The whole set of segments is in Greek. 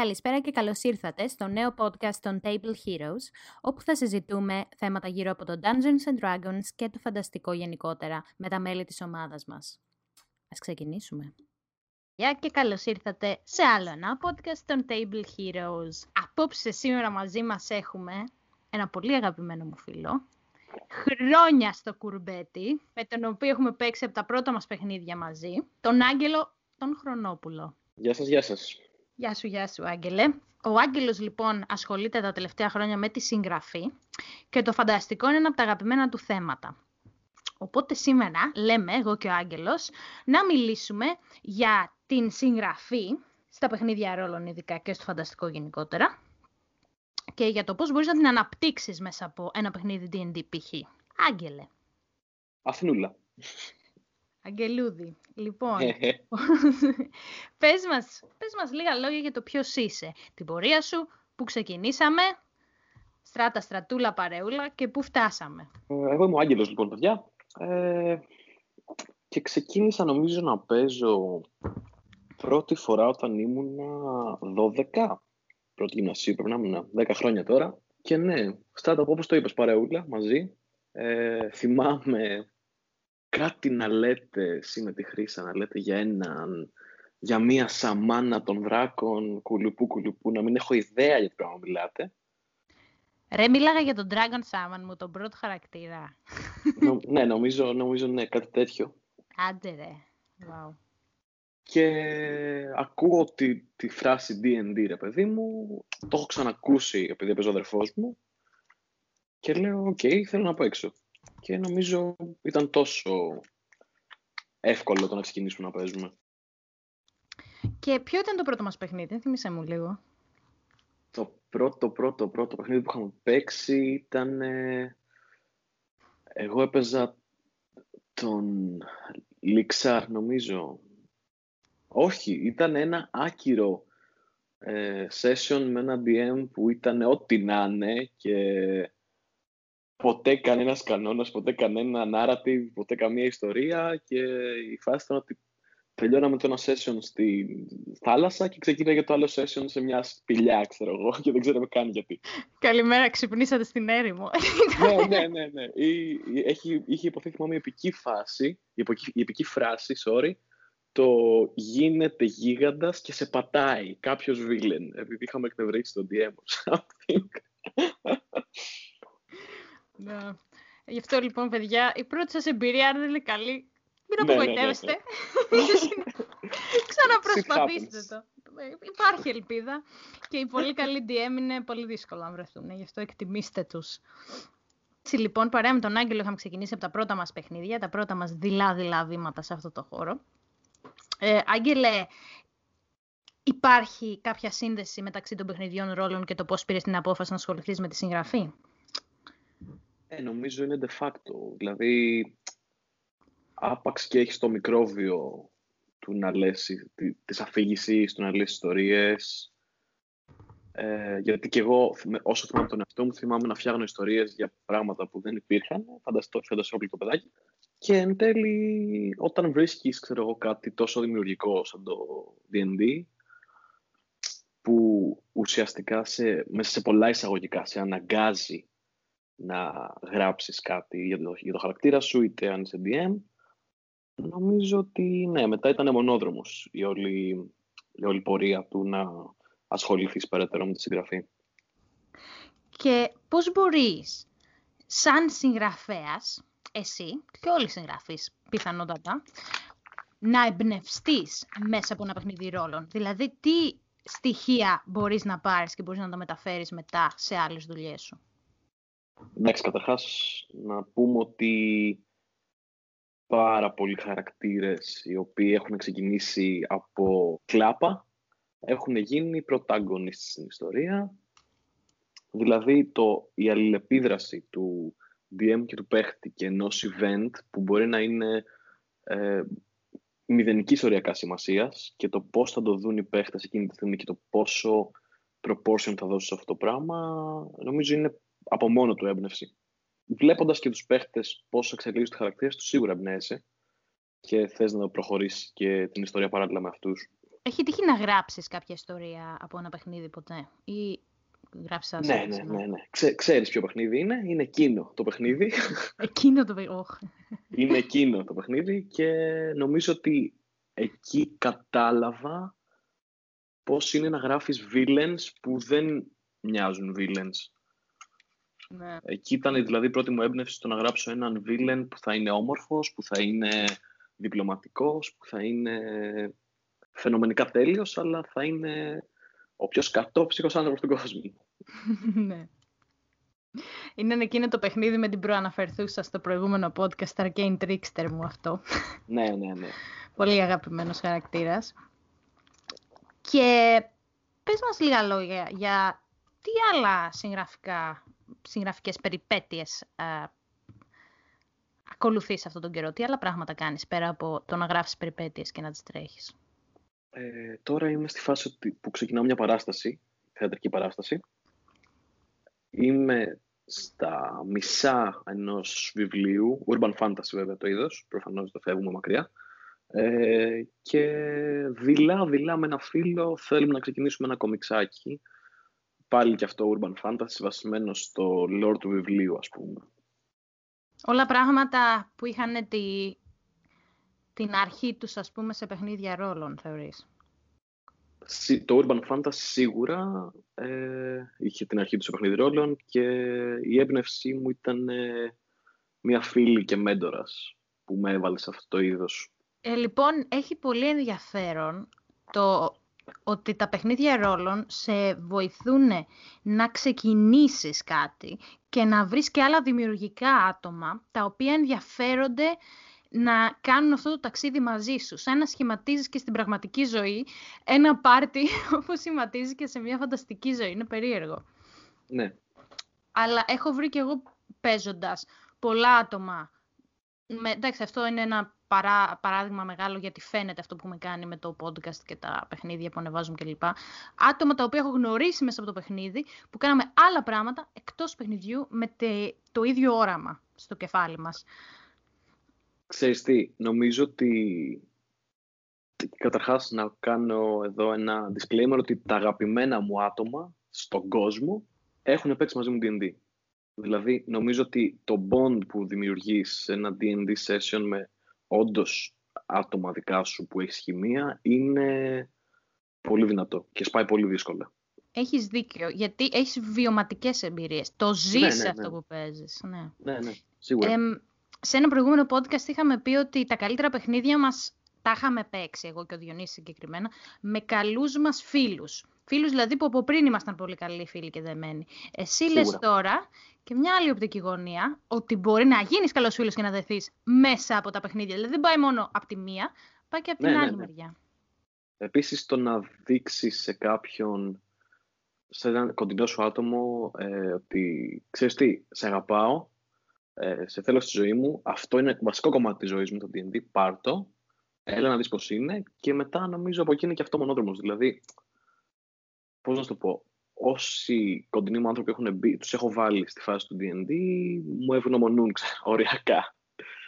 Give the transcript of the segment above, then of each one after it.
Καλησπέρα και καλώς ήρθατε στο νέο podcast των Table Heroes, όπου θα συζητούμε θέματα γύρω από το Dungeons and Dragons και το φανταστικό γενικότερα με τα μέλη της ομάδας μας. Ας ξεκινήσουμε. Γεια και καλώς ήρθατε σε άλλο ένα podcast των Table Heroes. Απόψε σήμερα μαζί μας έχουμε ένα πολύ αγαπημένο μου φίλο, χρόνια στο κουρμπέτι, με τον οποίο έχουμε παίξει από τα πρώτα μας παιχνίδια μαζί, τον Άγγελο τον Χρονόπουλο. Γεια σας, γεια σας. Γεια σου, γεια σου Άγγελε. Ο Άγγελος λοιπόν ασχολείται τα τελευταία χρόνια με τη συγγραφή και το φανταστικό είναι ένα από τα αγαπημένα του θέματα. Οπότε σήμερα λέμε, εγώ και ο Άγγελος, να μιλήσουμε για την συγγραφή στα παιχνίδια ρόλων ειδικά και στο φανταστικό γενικότερα και για το πώς μπορείς να την αναπτύξεις μέσα από ένα παιχνίδι D&D π.χ. Άγγελε. Αθνούλα. Αγγελούδη. Λοιπόν, πες, μας, πες μας λίγα λόγια για το ποιος είσαι, την πορεία σου, που ξεκινήσαμε, στράτα, στρατούλα, παρεούλα και πού φτάσαμε. Ε, εγώ είμαι ο Άγγελος λοιπόν, παιδιά. Ε, και ξεκίνησα νομίζω να παίζω πρώτη φορά όταν ήμουν 12. Πρώτη γυμνασίου πρέπει να ήμουν 10 χρόνια τώρα. Και ναι, στράτα όπως το είπες παρεούλα μαζί. Ε, θυμάμαι κάτι να λέτε εσύ με τη Χρύσα, να λέτε για έναν, για μία σαμάνα των δράκων, κουλουπού κουλουπού, να μην έχω ιδέα για τι πράγμα μιλάτε. Ρε, μίλαγα για τον Dragon Saman μου, τον πρώτο χαρακτήρα. ναι, νομίζω, νομίζω ναι, κάτι τέτοιο. Άντε ρε, wow. Και ακούω τη, τη φράση D&D, ρε παιδί μου, το έχω ξανακούσει επειδή έπαιζε ο αδερφός μου και λέω, ok, okay, θέλω να παίξω και νομίζω ήταν τόσο εύκολο το να ξεκινήσουμε να παίζουμε. Και ποιο ήταν το πρώτο μας παιχνίδι, θυμίσέ μου λίγο. Το πρώτο, πρώτο, πρώτο παιχνίδι που είχαμε παίξει ήταν... Εγώ έπαιζα τον Λιξάρ, νομίζω. Όχι, ήταν ένα άκυρο ε, session με ένα DM που ήταν ό,τι να είναι και ποτέ κανένας κανόνας, ποτέ κανένα narrative, ποτέ καμία ιστορία και η φάση ήταν ότι τελειώναμε το ένα session στη θάλασσα και ξεκίνησε το άλλο session σε μια σπηλιά, ξέρω εγώ, και δεν ξέραμε καν γιατί. Καλημέρα, ξυπνήσατε στην έρημο. ναι, ναι, ναι. ναι. Ή, έχει, είχε υποθεί, θυμάμαι, η επική φάση, η επική, η επική φράση, sorry, το γίνεται γίγαντας και σε πατάει κάποιος βίλεν, επειδή είχαμε εκνευρίσει τον DM something. Ναι. Γι' αυτό λοιπόν, παιδιά, η πρώτη σας εμπειρία, αν δεν είναι καλή, μην ναι, ναι, απογοητεύεστε. Ναι, Ξαναπροσπαθήστε το. Υπάρχει ελπίδα και οι πολύ καλοί DM είναι πολύ δύσκολο να βρεθούν. Γι' αυτό εκτιμήστε τους. Έτσι λοιπόν, παρέα με τον Άγγελο είχαμε ξεκινήσει από τα πρώτα μας παιχνίδια, τα πρώτα μας δειλά-δειλά βήματα σε αυτό το χώρο. Ε, Άγγελε, υπάρχει κάποια σύνδεση μεταξύ των παιχνιδιών ρόλων και το πώς πήρες την απόφαση να ασχοληθείς με τη συγγραφή; Ε, νομίζω είναι de facto. Δηλαδή, άπαξ και έχεις το μικρόβιο του να λες, της αφήγησης, του να λες ιστορίες. Ε, γιατί και εγώ, όσο θυμάμαι τον εαυτό μου, θυμάμαι να φτιάχνω ιστορίες για πράγματα που δεν υπήρχαν, φανταστό, το παιδάκι. Και εν τέλει, όταν βρίσκεις, ξέρω εγώ, κάτι τόσο δημιουργικό σαν το D&D, που ουσιαστικά σε, μέσα σε πολλά εισαγωγικά σε αναγκάζει να γράψεις κάτι για το, για το χαρακτήρα σου, είτε αν είσαι DM. Νομίζω ότι ναι, μετά ήταν μονόδρομος η όλη, η όλη πορεία του να ασχοληθείς περαιτέρω με τη συγγραφή. Και πώς μπορείς, σαν συγγραφέας, εσύ και όλοι οι συγγραφείς πιθανότατα, να εμπνευστείς μέσα από ένα παιχνίδι ρόλων; Δηλαδή, τι στοιχεία μπορείς να πάρεις και μπορείς να τα μεταφέρεις μετά σε άλλες δουλειές σου; Εντάξει, καταρχάς να πούμε ότι πάρα πολλοί χαρακτήρες οι οποίοι έχουν ξεκινήσει από κλάπα έχουν γίνει pρωταγωνιστές στην ιστορία. Δηλαδή το, η αλληλεπίδραση του DM και του παίχτη και ενός event που μπορεί να είναι ε, μηδενική οριακά σημασίας και το πώς θα το δουν οι παίχτες εκείνη τη στιγμή και το πόσο proportion θα δώσει σε αυτό το πράγμα, νομίζω είναι από μόνο του έμπνευση. Βλέποντας και τους παίχτες πώς εξελίσσουν τη χαρακτήρα τους, σίγουρα εμπνέεσαι και θες να προχωρήσεις και την ιστορία παράλληλα με αυτούς. έχει τύχει να γράψεις κάποια ιστορία από ένα παιχνίδι ποτέ ή γράψεις ναι, ναι, ναι, ναι. Ξέ, ξέρεις ποιο παιχνίδι είναι. Είναι εκείνο το παιχνίδι. Εκείνο το παιχνίδι. είναι εκείνο το παιχνίδι και νομίζω ότι εκεί κατάλαβα πώς είναι να γράφεις villains που δεν μοιάζουν villains. Ναι. Εκεί ήταν δηλαδή η πρώτη μου έμπνευση στο να γράψω έναν villain που θα είναι όμορφος, που θα είναι διπλωματικός, που θα είναι φαινομενικά τέλειος, αλλά θα είναι ο πιο σκατόψυχος άνθρωπος του κόσμου. ναι. Είναι εκείνο το παιχνίδι με την προαναφερθούσα στο προηγούμενο podcast Arcane Trickster μου αυτό. ναι, ναι, ναι. Πολύ αγαπημένος χαρακτήρας. Και πες μας λίγα λόγια για τι άλλα συγγραφικά, συγγραφικές περιπέτειες α, ακολουθείς αυτόν τον καιρό. Τι άλλα πράγματα κάνεις πέρα από το να γράφεις περιπέτειες και να τις τρέχεις; Ε, τώρα είμαι στη φάση που ξεκινάω μια παράσταση, θεατρική παράσταση. Είμαι στα μισά ενός βιβλίου, urban fantasy βέβαια το είδος, προφανώς δεν φεύγουμε μακριά. Ε, και δειλά-δειλά με ένα φίλο θέλουμε να ξεκινήσουμε ένα κομιξάκι. Πάλι και αυτό urban fantasy βασισμένο στο lore του βιβλίου ας πούμε. Όλα πράγματα που είχαν τη, την αρχή τους ας πούμε σε παιχνίδια ρόλων θεωρείς. Το urban fantasy σίγουρα ε, είχε την αρχή τους σε παιχνίδι ρόλων και η έμπνευσή μου ήταν ε, μια φίλη και μέντορας που με έβαλε σε αυτό το είδος. Ε, λοιπόν, έχει πολύ ενδιαφέρον το ότι τα παιχνίδια ρόλων σε βοηθούν να ξεκινήσεις κάτι και να βρεις και άλλα δημιουργικά άτομα τα οποία ενδιαφέρονται να κάνουν αυτό το ταξίδι μαζί σου. Σαν να σχηματίζεις και στην πραγματική ζωή ένα πάρτι όπως σχηματίζεις και σε μια φανταστική ζωή. Είναι περίεργο. Ναι. Αλλά έχω βρει και εγώ παίζοντας πολλά άτομα. Με, εντάξει, αυτό είναι ένα παρά, παράδειγμα μεγάλο γιατί φαίνεται αυτό που έχουμε κάνει με το podcast και τα παιχνίδια που ανεβάζουμε κλπ. Άτομα τα οποία έχω γνωρίσει μέσα από το παιχνίδι που κάναμε άλλα πράγματα εκτός παιχνιδιού με το ίδιο όραμα στο κεφάλι μας. Ξέρεις τι, νομίζω ότι καταρχάς να κάνω εδώ ένα disclaimer ότι τα αγαπημένα μου άτομα στον κόσμο έχουν παίξει μαζί μου D&D. Δηλαδή, νομίζω ότι το bond που δημιουργείς σε ένα D&D session με όντως άτομα δικά σου που έχεις χημεία είναι πολύ δυνατό και σπάει πολύ δύσκολα. Έχεις δίκιο, γιατί έχεις βιωματικές εμπειρίες. Το ζεις ναι, ναι, αυτό ναι. που παίζεις. Ναι, ναι, ναι σίγουρα. Ε, σε ένα προηγούμενο podcast είχαμε πει ότι τα καλύτερα παιχνίδια μας τα είχαμε παίξει, εγώ και ο Διονύσης συγκεκριμένα, με καλούς μας φίλους. Φίλους δηλαδή που από πριν ήμασταν πολύ καλοί φίλοι και δεμένοι. Εσύ λες τώρα και μια άλλη οπτική γωνία, ότι μπορεί να γίνεις καλός φίλος και να δεθείς μέσα από τα παιχνίδια. Δηλαδή δεν πάει μόνο από τη μία, πάει και από την ναι, ναι άλλη ναι. μεριά. Επίσης το να δείξεις σε κάποιον, σε έναν κοντινό σου άτομο, ε, ότι ξέρεις τι, σε αγαπάω, ε, σε θέλω στη ζωή μου, αυτό είναι βασικό κομμάτι της ζωής μου, το D&D, πάρ' το, έλα να δεις πώς είναι και μετά νομίζω από εκεί είναι και αυτό μονόδρομος. Δηλαδή, πώς να σου το πω, όσοι κοντινοί μου άνθρωποι έχουν μπει, τους έχω βάλει στη φάση του D&D, μου ευγνωμονούν, ξέρω, οριακά.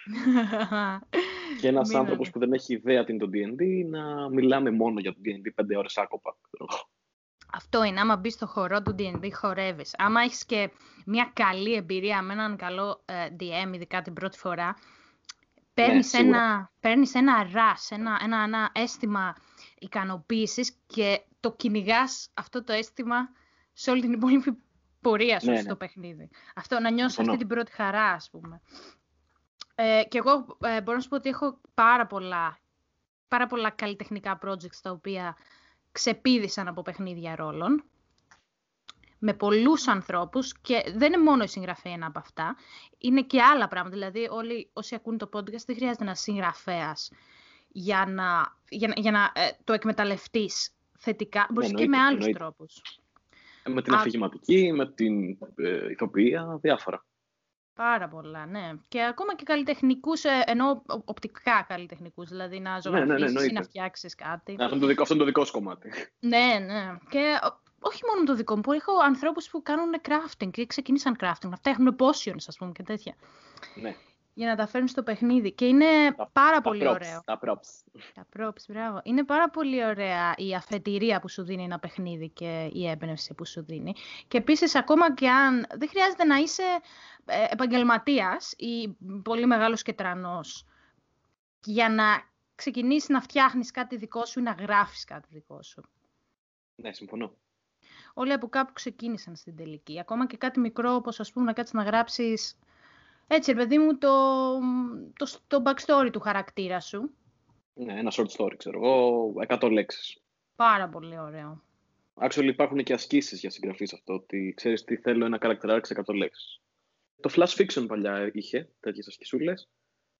και ένας άνθρωπος που δεν έχει ιδέα τι είναι το D&D, να μιλάμε μόνο για το D&D πέντε ώρες άκοπα. Αυτό είναι, άμα μπεις στο χορό του D&D χορεύεις. Άμα έχεις και μια καλή εμπειρία με έναν καλό ε, DM, ειδικά την πρώτη φορά, παίρνεις, ναι, ένα, παίρνεις ένα rush, ένα, ένα, ένα αίσθημα ικανοποίησης και το κυνηγάς αυτό το αίσθημα σε όλη την υπόλοιπη πορεία σου ναι, στο ναι. παιχνίδι. Αυτό, να νιώσεις αυτή την πρώτη χαρά, ας πούμε. Ε, και εγώ ε, μπορώ να σου πω ότι έχω πάρα πολλά, πάρα πολλά καλλιτεχνικά projects τα οποία ξεπίδησαν από παιχνίδια ρόλων με πολλούς ανθρώπους και δεν είναι μόνο η συγγραφέα ένα από αυτά, είναι και άλλα πράγματα. Δηλαδή όλοι όσοι ακούν το podcast δεν χρειάζεται να συγγραφέας για να, για, για να ε, το εκμεταλλευτείς θετικά. Μπορείς και με άλλους εννοείται. τρόπους. Ε, με την αφηγηματική, με την ε, ηθοποιία, διάφορα. Πάρα πολλά, ναι. Και ακόμα και καλλιτεχνικούς, ε, ενώ οπτικά καλλιτεχνικούς, δηλαδή να ζωγραφίσει ναι, ναι, ναι, ή να φτιάξεις κάτι. Ναι, αυτό, είναι το δικό, αυτό είναι το δικό σου κομμάτι. Ναι, ναι. Και όχι μόνο το δικό μου, έχω ανθρώπους που κάνουν crafting και ξεκίνησαν crafting, να φτιάχνουν potions, ας πούμε και τέτοια. Ναι. για να τα φέρουν στο παιχνίδι. Και είναι Τα- πάρα Τα πολύ props, ωραίο. Τα props. Τα props, μπράβο. Είναι πάρα πολύ ωραία η αφετηρία που σου δίνει ένα παιχνίδι και η έμπνευση που σου δίνει. Και επίσης, ακόμα και αν δεν χρειάζεται να είσαι ε, επαγγελματίας ή πολύ μεγάλος και τρανός για να ξεκινήσεις να φτιάχνεις κάτι δικό σου ή να γράφεις κάτι δικό σου. Ναι, συμφωνώ. Όλοι από κάπου ξεκίνησαν στην τελική. Ακόμα και κάτι μικρό, όπως ας πούμε να κάτσεις να γράψεις έτσι, ρε παιδί μου, το, το, το backstory του χαρακτήρα σου. Ναι, ένα short story, ξέρω εγώ, 100 λέξεις. Πάρα πολύ ωραίο. Actually υπάρχουν και ασκήσεις για συγγραφή σε αυτό, ότι ξέρεις τι θέλω ένα character arc σε 100 λέξεις. Το Flash Fiction παλιά είχε τέτοιες ασκησούλες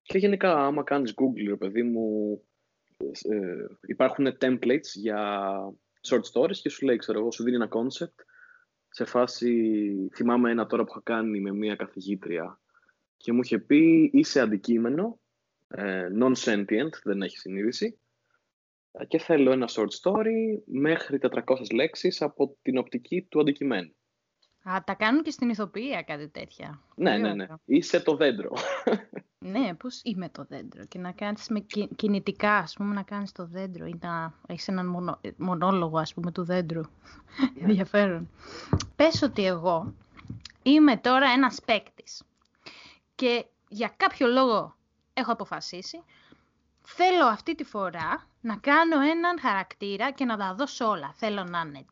και γενικά άμα κάνεις Google, ρε παιδί μου, ε, υπάρχουν templates για short stories και σου λέει, ξέρω εγώ, σου δίνει ένα concept σε φάση, θυμάμαι ένα τώρα που είχα κάνει με μια καθηγήτρια και μου είχε πει είσαι αντικείμενο, ε, non-sentient, δεν έχει συνείδηση ε, και θέλω ένα short story μέχρι 400 λέξεις από την οπτική του αντικειμένου. Α, τα κάνουν και στην ηθοποιία κάτι τέτοια. Ναι, Πολύ ναι, ναι. ωραίο. Είσαι το δέντρο. Ναι, πώς είμαι το δέντρο και να κάνεις με κι- κινητικά, ας πούμε, να κάνεις το δέντρο ή να έχεις έναν μονο, μονόλογο, ας πούμε, του δέντρου. Ενδιαφέρον. Πες ότι εγώ είμαι τώρα ένας παίκτης και για κάποιο λόγο έχω αποφασίσει θέλω αυτή τη φορά να κάνω έναν χαρακτήρα και να τα δώσω όλα. Θέλω να είναι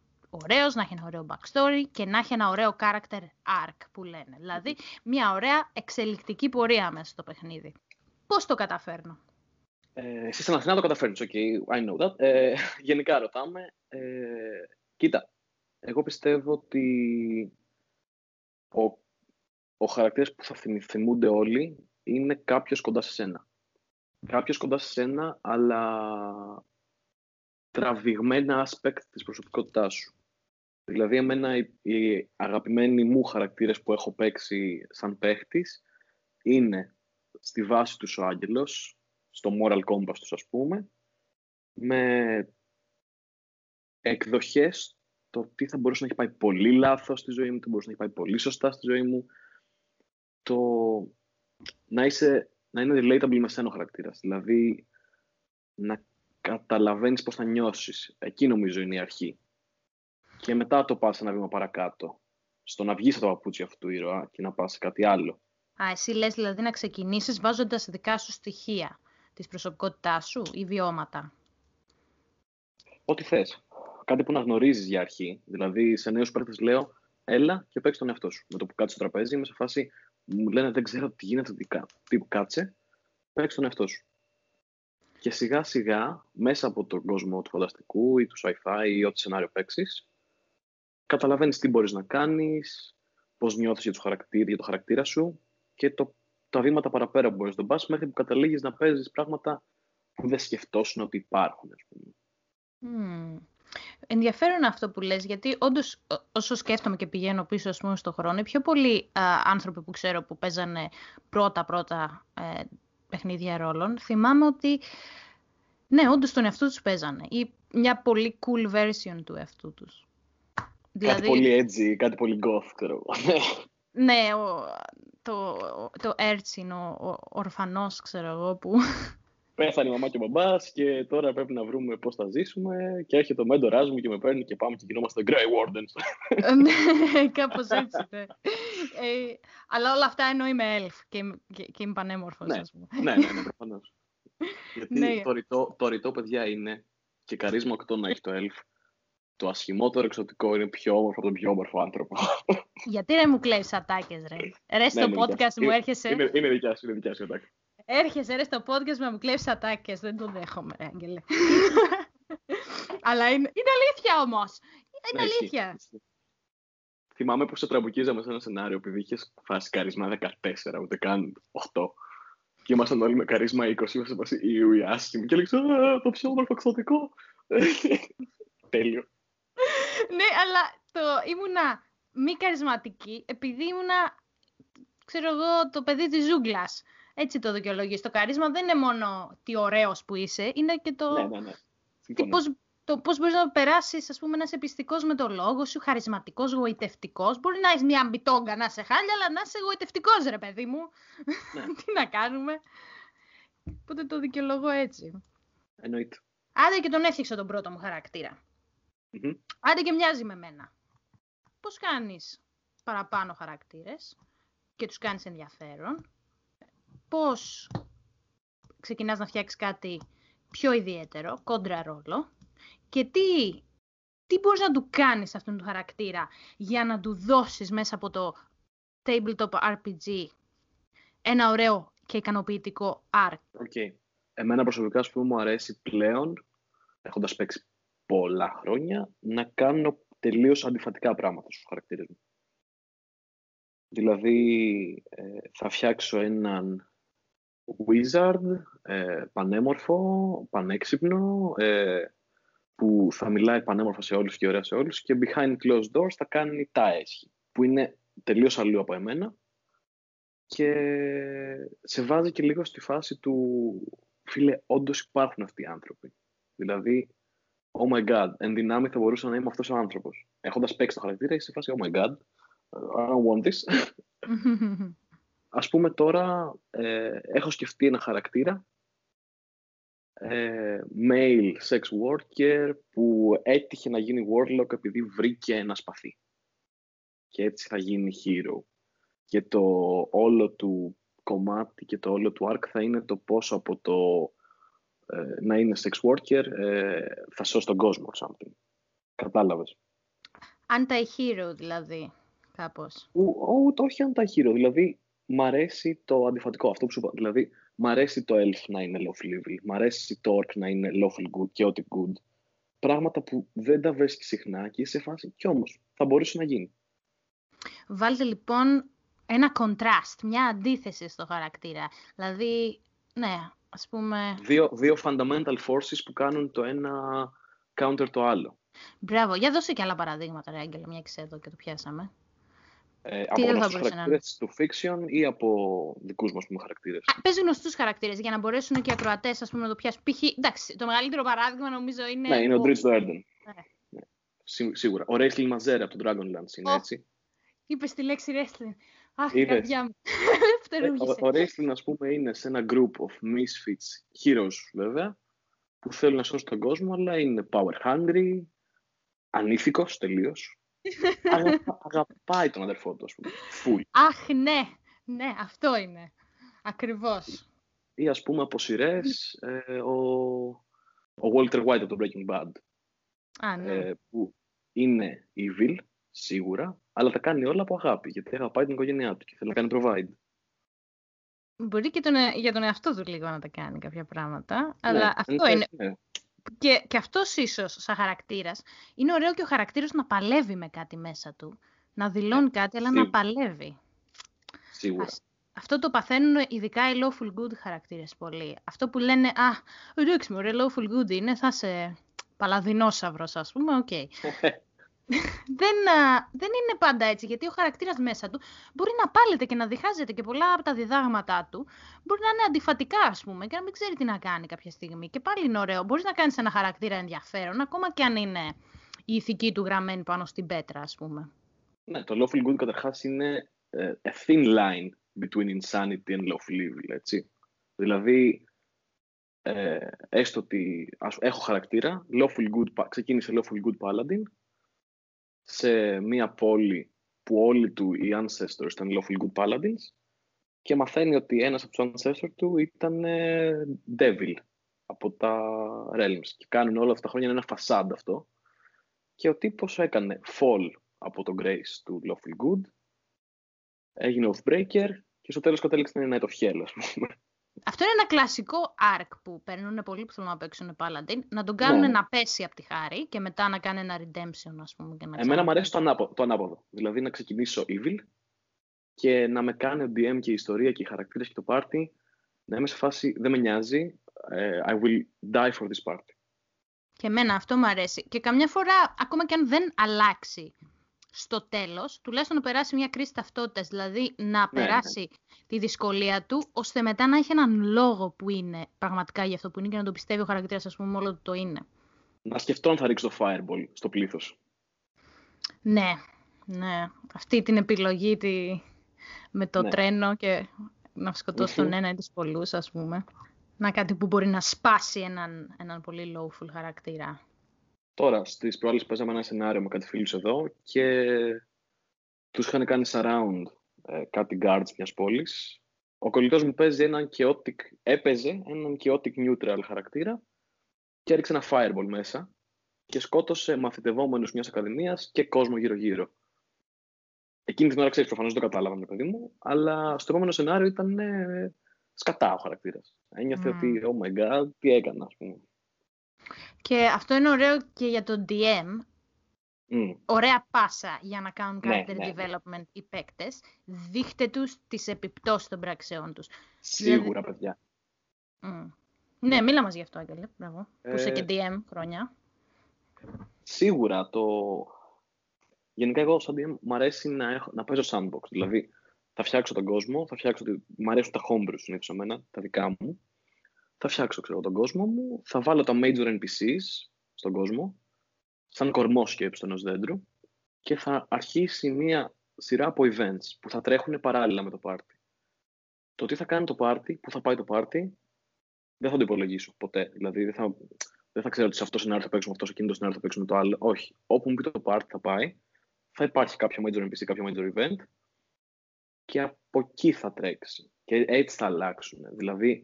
ωραίος, να έχει ένα ωραίο backstory και να έχει ένα ωραίο character arc που λένε. Δηλαδή, μια ωραία εξελικτική πορεία μέσα στο παιχνίδι. Πώς το καταφέρνω; Ε, εσύ στην Αθηνά το καταφέρνεις, ok, I know that. Ε, γενικά ρωτάμε. Ε, κοίτα, εγώ πιστεύω ότι ο, ο χαρακτήρας που θα θυμ- θυμούνται όλοι είναι κάποιος κοντά σε σένα. Κάποιος κοντά σε σένα, αλλά τραβηγμένα aspect της προσωπικότητάς σου. Δηλαδή, εμένα οι, οι αγαπημένοι μου χαρακτήρες που έχω παίξει σαν παίχτης είναι στη βάση τους ο Άγγελος, στο moral compass τους ας πούμε, με εκδοχές το τι θα μπορούσε να έχει πάει πολύ λάθος στη ζωή μου, τι μπορούσε να έχει πάει πολύ σωστά στη ζωή μου, το να, είσαι, να είναι relatable με σένα ο χαρακτήρας, δηλαδή να καταλαβαίνεις πώς θα νιώσεις. Εκεί νομίζω είναι η αρχή. Και μετά το πας ένα βήμα παρακάτω, στο να βγεις από τα παπούτσια αυτού του ήρωα και να πας σε κάτι άλλο. Α, εσύ λες δηλαδή να ξεκινήσεις βάζοντας δικά σου στοιχεία της προσωπικότητάς σου ή βιώματα; Ό,τι θες. Κάτι που να γνωρίζεις για αρχή. Δηλαδή, σε νέους παίκτες λέω, έλα και παίξε τον εαυτό σου. Με το που κάτσε στο τραπέζι, είμαι σε φάση, μου λένε δεν ξέρω τι γίνεται, τι, κα- τι κάτσε, παίξε τον εαυτό σου. Και σιγά σιγά, μέσα από τον κόσμο του φανταστικού ή του sci-fi ή ό,τι σενάριο παίξεις, καταλαβαίνεις τι μπορείς να κάνεις, πώς νιώθεις για, τους χαρακτήρ, για το χαρακτήρα σου και το, τα βήματα παραπέρα που μπορείς να πας μέχρι που καταλήγεις να παίζεις πράγματα που δεν σκεφτόσουν ότι υπάρχουν, ας πούμε. Μμμ. Ενδιαφέρον αυτό που λες, γιατί όντως ό- όσο σκέφτομαι και πηγαίνω πίσω ας πούμε, στο χρόνο, οι πιο πολλοί α, άνθρωποι που ξέρω που παίζανε πρώτα-πρώτα ε, παιχνίδια ρόλων, θυμάμαι ότι ναι, όντως τον εαυτό τους παίζανε ή μια πολύ cool version του εαυτού τους. Δηλαδή, Κάτι πολύ edgy, κάτι πολύ goth, ξέρω εγώ. ναι, ο, το, το Έρτσιν, ο, ο ορφανός, ξέρω εγώ, που Πέθανε η μαμά και ο μπαμπάς και τώρα πρέπει να βρούμε πώς θα ζήσουμε και έρχεται ο μέντοράς μου και με παίρνει και πάμε και γινόμαστε Grey Wardens. ναι, κάπως έτσι, ναι. Ε, αλλά όλα αυτά εννοεί με elf και, είμαι- και, και είμαι πανέμορφος, Ναι. ας πούμε. ναι, ναι, ναι, προφανώς. Γιατί Ναι. το, ρητό, το ρητό, παιδιά, είναι και καρίσμα 8 να έχει το elf. Το ασχημότερο εξωτικό είναι πιο όμορφο από τον πιο όμορφο άνθρωπο. Γιατί ρε μου κλαίεις ατάκες, ρε; Ρε στο Ναι, είναι δικιά podcast σου. μου Είναι- έρχεσαι, Είναι, είναι δικιά σου, είναι δικιά σου, εντάξει. έρχεσαι ρε στο podcast μου να μου κλαίεις ατάκες. Δεν το δέχομαι, ρε, Άγγελε. αλλά είναι, είναι αλήθεια όμως. Είναι Ναι, ισχύει, αλήθεια. ισχύει. Θυμάμαι που σε τραμπουκίζαμε σε ένα σενάριο επειδή είχες φάσει καρίσμα 14, ούτε καν 8. Και ήμασταν όλοι με καρίσμα 20, είμαστε σε φάση «Ιου, οι άσχημοι. Και έλεγε «Α, το πιο όμορφο εξωτικό. Τέλειο. ναι, αλλά το ήμουνα μη καρισματική επειδή ήμουνα, ξέρω εγώ, το παιδί της ζούγκλας. Έτσι το δικαιολογείς. Το καρίσμα δεν είναι μόνο τι ωραίος που είσαι, είναι και το Ναι, ναι, ναι. τι, Συμφωνώ. πώς, το πώς μπορείς να περάσεις, ας πούμε, να είσαι πιστικός με το λόγο σου, χαρισματικός, γοητευτικός. Μπορεί να έχεις μια μπιτόγκα να είσαι χάλια, αλλά να είσαι γοητευτικός, ρε παιδί μου. Ναι. Τι να κάνουμε. Οπότε το δικαιολογώ έτσι. Εννοείται. Άντε και τον έφτιαξα τον πρώτο μου χαρακτήρα. Mm-hmm. Άντε και μοιάζει με μένα. Πώς κάνεις παραπάνω χαρακτήρες και τους κάνεις ενδιαφέρον; Πώς ξεκινάς να φτιάξεις κάτι πιο ιδιαίτερο, κόντρα ρόλο; Και τι, τι μπορείς να του κάνεις αυτόν τον χαρακτήρα για να του δώσεις μέσα από το tabletop RPG ένα ωραίο και ικανοποιητικό arc; Okay. Εμένα προσωπικά, ας πούμε, μου αρέσει πλέον, έχοντας παίξει πολλά χρόνια, να κάνω τελείως αντιφατικά πράγματα στους χαρακτήρες μου. Δηλαδή, ε, θα φτιάξω έναν wizard, ε, πανέμορφο, πανέξυπνο, ε, που θα μιλάει πανέμορφα σε όλους και ωραία σε όλους και behind closed doors θα κάνει τα έσχη, που είναι τελείως αλλού από εμένα και σε βάζει και λίγο στη φάση του φίλε, όντως υπάρχουν αυτοί οι άνθρωποι. Δηλαδή, oh my god, εν δυνάμει θα μπορούσα να είμαι αυτός ο άνθρωπος. Έχοντας παίξει το χαρακτήρα, είσαι σε φάση, oh my god, I don't want this. Ας πούμε τώρα, ε, έχω σκεφτεί ένα χαρακτήρα, ε, male sex worker, που έτυχε να γίνει warlock επειδή βρήκε ένα σπαθί. Και έτσι θα γίνει hero και το όλο του κομμάτι και το όλο του arc θα είναι το πόσο από το ε, να είναι sex worker ε, θα σώσει τον κόσμο or something. Κατάλαβες. Anti-hero δηλαδή, κάπως. Ούτε όχι anti-hero, δηλαδή μ' αρέσει το αντιφατικό, αυτό που σου είπα. Δηλαδή, μ' αρέσει το elf να είναι lawful evil, μ' αρέσει το orc να είναι lawful good, chaotic good. Πράγματα που δεν τα βρίσκεις συχνά και είσαι σε φάση κι όμως θα μπορούσε να γίνει. Βάλτε λοιπόν ένα contrast, μια αντίθεση στο χαρακτήρα. Δηλαδή, ναι, ας πούμε... Δύο, δύο fundamental forces που κάνουν το ένα counter το άλλο. Μπράβο. Για δώσε και άλλα παραδείγματα, ρε Άγγελε, μια και εδώ και το πιάσαμε. Ε, Τι από γνωστούς χαρακτήρες να... του fiction ή από δικούς μας πούμε, χαρακτήρες; Α, πες γνωστούς χαρακτήρες για να μπορέσουν και οι ακροατές ας πούμε, να το πιάσουν. Π.χ. εντάξει, το μεγαλύτερο παράδειγμα νομίζω είναι... Ναι, είναι ο Dritz Doerden. Ναι. ναι. Σίγουρα. Ο Wrestling Μαζέρ από το Dragonlance είναι oh. έτσι. Είπες τη λέξη wrestling. Αχ, η καρδιά μου. Ε, ο wrestling, ας πούμε, είναι σε ένα group of misfits, heroes βέβαια, που θέλουν να σώσουν τον κόσμο, αλλά είναι power hungry, ανήθικος τελείως. Αγαπά, αγαπάει τον αδερφό του, ας πούμε. Full. Αχ, ναι. Ναι, αυτό είναι. Ακριβώς. Ή, ας πούμε, από σειρές, ε, ο, ο Walter White από το Breaking Bad. Α, ναι. Ε, που είναι evil, σίγουρα, αλλά τα κάνει όλα από αγάπη, γιατί αγαπάει την οικογένειά του και θέλει να κάνει provide. Μπορεί και τον, ε, για τον εαυτό του λίγο να τα κάνει κάποια πράγματα, αλλά ναι, αυτό είναι... Ναι. Και, και αυτός ίσως σαν χαρακτήρας. Είναι ωραίο και ο χαρακτήρας να παλεύει με κάτι μέσα του. Να δηλώνει ναι, κάτι, αλλά να παλεύει. Σίγουρα. αυτό το παθαίνουν ειδικά οι lawful good χαρακτήρες πολύ. Αυτό που λένε, α, εντάξει μωρέ, lawful good είναι, θα είσαι παλαδινόσαυρος ας πούμε, ok. Okay. δεν, δεν είναι πάντα έτσι, γιατί ο χαρακτήρας μέσα του μπορεί να πάλεται και να διχάζεται και πολλά από τα διδάγματά του μπορεί να είναι αντιφατικά, ας πούμε, και να μην ξέρει τι να κάνει κάποια στιγμή. Και πάλι είναι ωραίο. Μπορείς να κάνεις ένα χαρακτήρα ενδιαφέρον, ακόμα και αν είναι η ηθική του γραμμένη πάνω στην πέτρα, ας πούμε. Ναι, το lawful good καταρχάς είναι uh, a thin line between insanity and lawful evil, έτσι. Δηλαδή, ε, έστω ότι ας, έχω χαρακτήρα, lawful good, ξεκίνησε lawful good paladin, σε μία πόλη που όλοι του οι ancestors ήταν lawful good paladins και μαθαίνει ότι ένας από τους ancestors του ήταν ε, devil από τα realms και κάνουν όλα αυτά τα χρόνια ένα φασάντ αυτό και ο τύπος έκανε fall από το grace του lawful good έγινε oathbreaker και στο τέλος κατέληξε να είναι night of hell ας πούμε αυτό είναι ένα κλασικό arc που παίρνουν πολλοί που θέλουν να παίξουν Paladin, να τον κάνουν ναι. να πέσει από τη χάρη και μετά να κάνει ένα redemption, ας πούμε. Και να Εμένα μου αρέσει το, ανάποδο, το ανάποδο. Δηλαδή να ξεκινήσω evil και να με κάνει ο DM και η ιστορία και οι χαρακτήρες και το party να είμαι σε φάση, δεν με νοιάζει, uh, I will die for this party. Και εμένα αυτό μου αρέσει. Και καμιά φορά, ακόμα και αν δεν αλλάξει στο τέλος, τουλάχιστον να περάσει μια κρίση ταυτότητας, δηλαδή να ναι, περάσει ναι. τη δυσκολία του, ώστε μετά να έχει έναν λόγο που είναι πραγματικά για αυτό που είναι και να το πιστεύει ο χαρακτήρας, ας πούμε, όλο το είναι. να σκεφτώ αν θα ρίξω το fireball στο πλήθος. Ναι, ναι. Αυτή την επιλογή τη... με το Ναι. τρένο και να σκοτώσει τον ένα ή τους πολλούς, ας πούμε. Να κάτι που μπορεί να σπάσει έναν, έναν πολύ lawful χαρακτήρα. Τώρα, στις προάλλες παίζαμε ένα σενάριο με κάτι φίλους εδώ και τους είχαν κάνει surround ε, κάτι guards μιας πόλης. Ο κολλητός μου παίζει έναν chaotic, έπαιζε έναν chaotic neutral χαρακτήρα και έριξε ένα fireball μέσα και σκότωσε μαθητευόμενους μιας ακαδημίας και κόσμο γύρω-γύρω. Εκείνη την ώρα ξέρεις προφανώς δεν το κατάλαβα με παιδί μου, αλλά στο επόμενο σενάριο ήταν ε, σκατά ο χαρακτήρας. Ένιωθε Μμμ. ότι, oh my god, τι έκανα, ας πούμε. Και αυτό είναι ωραίο και για τον DM. Μμ. Ωραία πάσα για να κάνουν Ναι, character ναι, ναι. development οι παίκτες. Δείχτε τους τις επιπτώσεις των πράξεών τους. Σίγουρα, παιδιά. Μμ. Ναι, μίλα μας γι' αυτό, Άγγελε. Μπράβο. Που είσαι Ε, και DM χρόνια. Σίγουρα το. Γενικά, εγώ σαν DM μου αρέσει να, έχω, να παίζω sandbox. Δηλαδή, θα φτιάξω τον κόσμο, θα φτιάξω. τη- Μ' αρέσουν τα homebrews συνήθω εμένα, τα δικά μου. Θα φτιάξω ξέρω, τον κόσμο μου, θα βάλω τα major NPCs στον κόσμο, σαν κορμό σκέψη ενό δέντρου, και θα αρχίσει μία σειρά από events που θα τρέχουν παράλληλα με το party. Το τι θα κάνει το party, που θα πάει το party, δεν θα το υπολογίσω ποτέ. Δηλαδή, δεν θα, δεν θα ξέρω ότι σε αυτό το σενάριο θα παίξουμε αυτό, σε εκείνο το σενάριο θα παίξουμε το άλλο. Όχι. Όπου μου πει το party θα πάει, θα υπάρχει κάποιο major NPC, κάποιο major event και από εκεί θα τρέξει. Και έτσι θα αλλάξουν. Δηλαδή,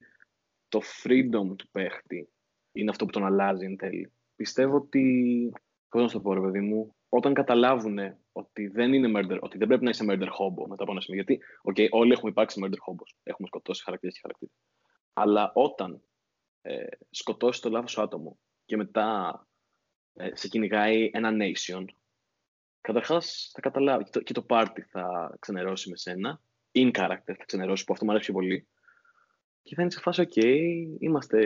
το freedom του παίχτη είναι αυτό που τον αλλάζει εν τέλει. Πιστεύω ότι, πώς να σου το πω ρε παιδί μου, όταν καταλάβουν ότι δεν είναι murder, ότι δεν πρέπει να είσαι murder hobo μετά από ένα σημείο, γιατί okay, όλοι έχουμε υπάρξει murder hobos, έχουμε σκοτώσει χαρακτήρες και χαρακτήρες. Αλλά όταν ε, σκοτώσεις το λάθος άτομο και μετά ε, σε κυνηγάει ένα nation, καταρχάς θα καταλάβει και το, και το party θα ξενερώσει με σένα, in character θα ξενερώσει, που αυτό μου αρέσει πιο πολύ. Και θα είναι σε φάση, ok, είμαστε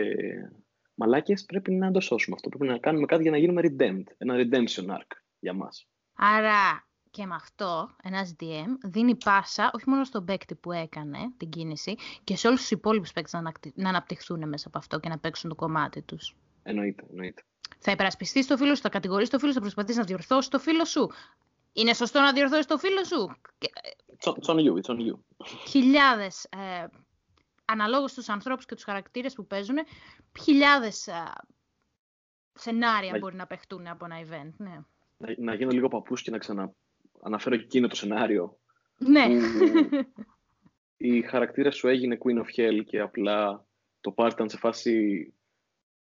μαλάκες, πρέπει να το σώσουμε αυτό. Πρέπει να κάνουμε κάτι για να γίνουμε redeemed. Ένα redemption arc για μας. Άρα και με αυτό ένας DM δίνει πάσα όχι μόνο στον παίκτη που έκανε την κίνηση και σε όλους τους υπόλοιπους παίκτες να, ανακτη- να αναπτυχθούν μέσα από αυτό και να παίξουν το κομμάτι τους. Εννοείται, εννοείται. Θα υπερασπιστείς το φίλο σου, θα κατηγορήσει το φίλο σου, θα προσπαθήσει να διορθώσεις το φίλο σου. Είναι σωστό να διορθώσεις το φίλο σου; Και, It's on, it's on you, it's on you. χιλιάδες, ε, αναλόγως στους ανθρώπους και τους χαρακτήρες που παίζουν, χιλιάδες ε, σενάρια Μα- μπορεί να παιχτούν από ένα event. Ναι. Να, να γίνω λίγο παππούς και να ξανααναφέρω εκείνο το σενάριο ναι. που η χαρακτήρα σου έγινε Queen of Hell και απλά το πάρτι ήταν σε φάση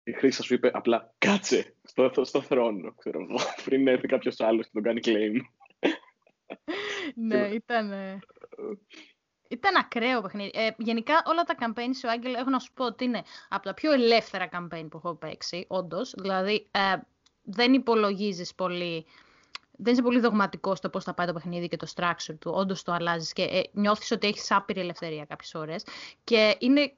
η Χρύσα σου είπε απλά κάτσε στο, στο θρόνο, ξέρω εγώ, πριν έρθει κάποιος άλλος και τον κάνει claim. ναι, ήταν... ε, Ήταν ακραίο παιχνίδι. Ε, γενικά όλα τα campaign σε ο Άγγελ έχω να σου πω ότι είναι από τα πιο ελεύθερα campaign που έχω παίξει, όντως. Δηλαδή ε, δεν υπολογίζεις πολύ. Δεν είσαι πολύ δογματικός στο πώς θα πάει το παιχνίδι και το structure του. Όντως το αλλάζεις και ε, νιώθεις ότι έχεις άπειρη ελευθερία κάποιες ώρες. Και είναι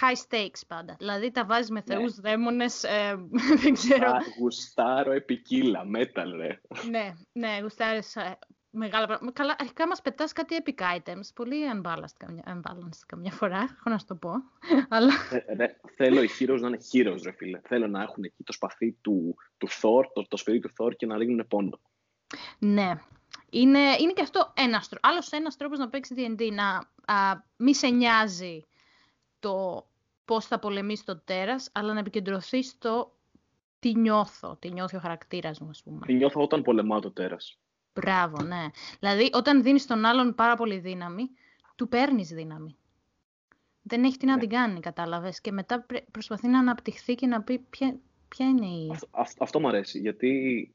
high stakes πάντα. Δηλαδή τα βάζεις με Ναι. θεούς, δαίμονες, ε, δεν ξέρω. Α, Γουστάρω επικύλα, metal ρε. ναι, ναι, γουστάρεις ε, μεγάλα πράγματα. Καλά, αρχικά μας πετάς κάτι epic items, πολύ unbalanced καμιά, unbalanced καμιά φορά, έχω να σου το πω. Αλλά Ε, ρε, θέλω οι heroes να είναι heroes ρε φίλε. Θέλω να έχουν εκεί το σπαθί του, του Thor, το, το σφυρί του Thor και να ρίχνουν πόνο. ναι, είναι, είναι και αυτό ένας, τρό- άλλος ένας τρόπος να παίξεις D&D, να α, μη σε νοιάζει το πώς θα πολεμήσεις το τέρας, αλλά να επικεντρωθείς στο τι νιώθω, τι νιώθει ο χαρακτήρας μου, ας πούμε. Τι νιώθω όταν πολεμάω το τέρας. Μπράβο, ναι. Δηλαδή, όταν δίνεις στον άλλον πάρα πολύ δύναμη, του παίρνεις δύναμη. Δεν έχει τι να Ναι. την κάνει, κατάλαβες. Και μετά πρε- προσπαθεί να αναπτυχθεί και να πει ποια, ποια είναι η... Αυτό, αυ- αυτό μου αρέσει, γιατί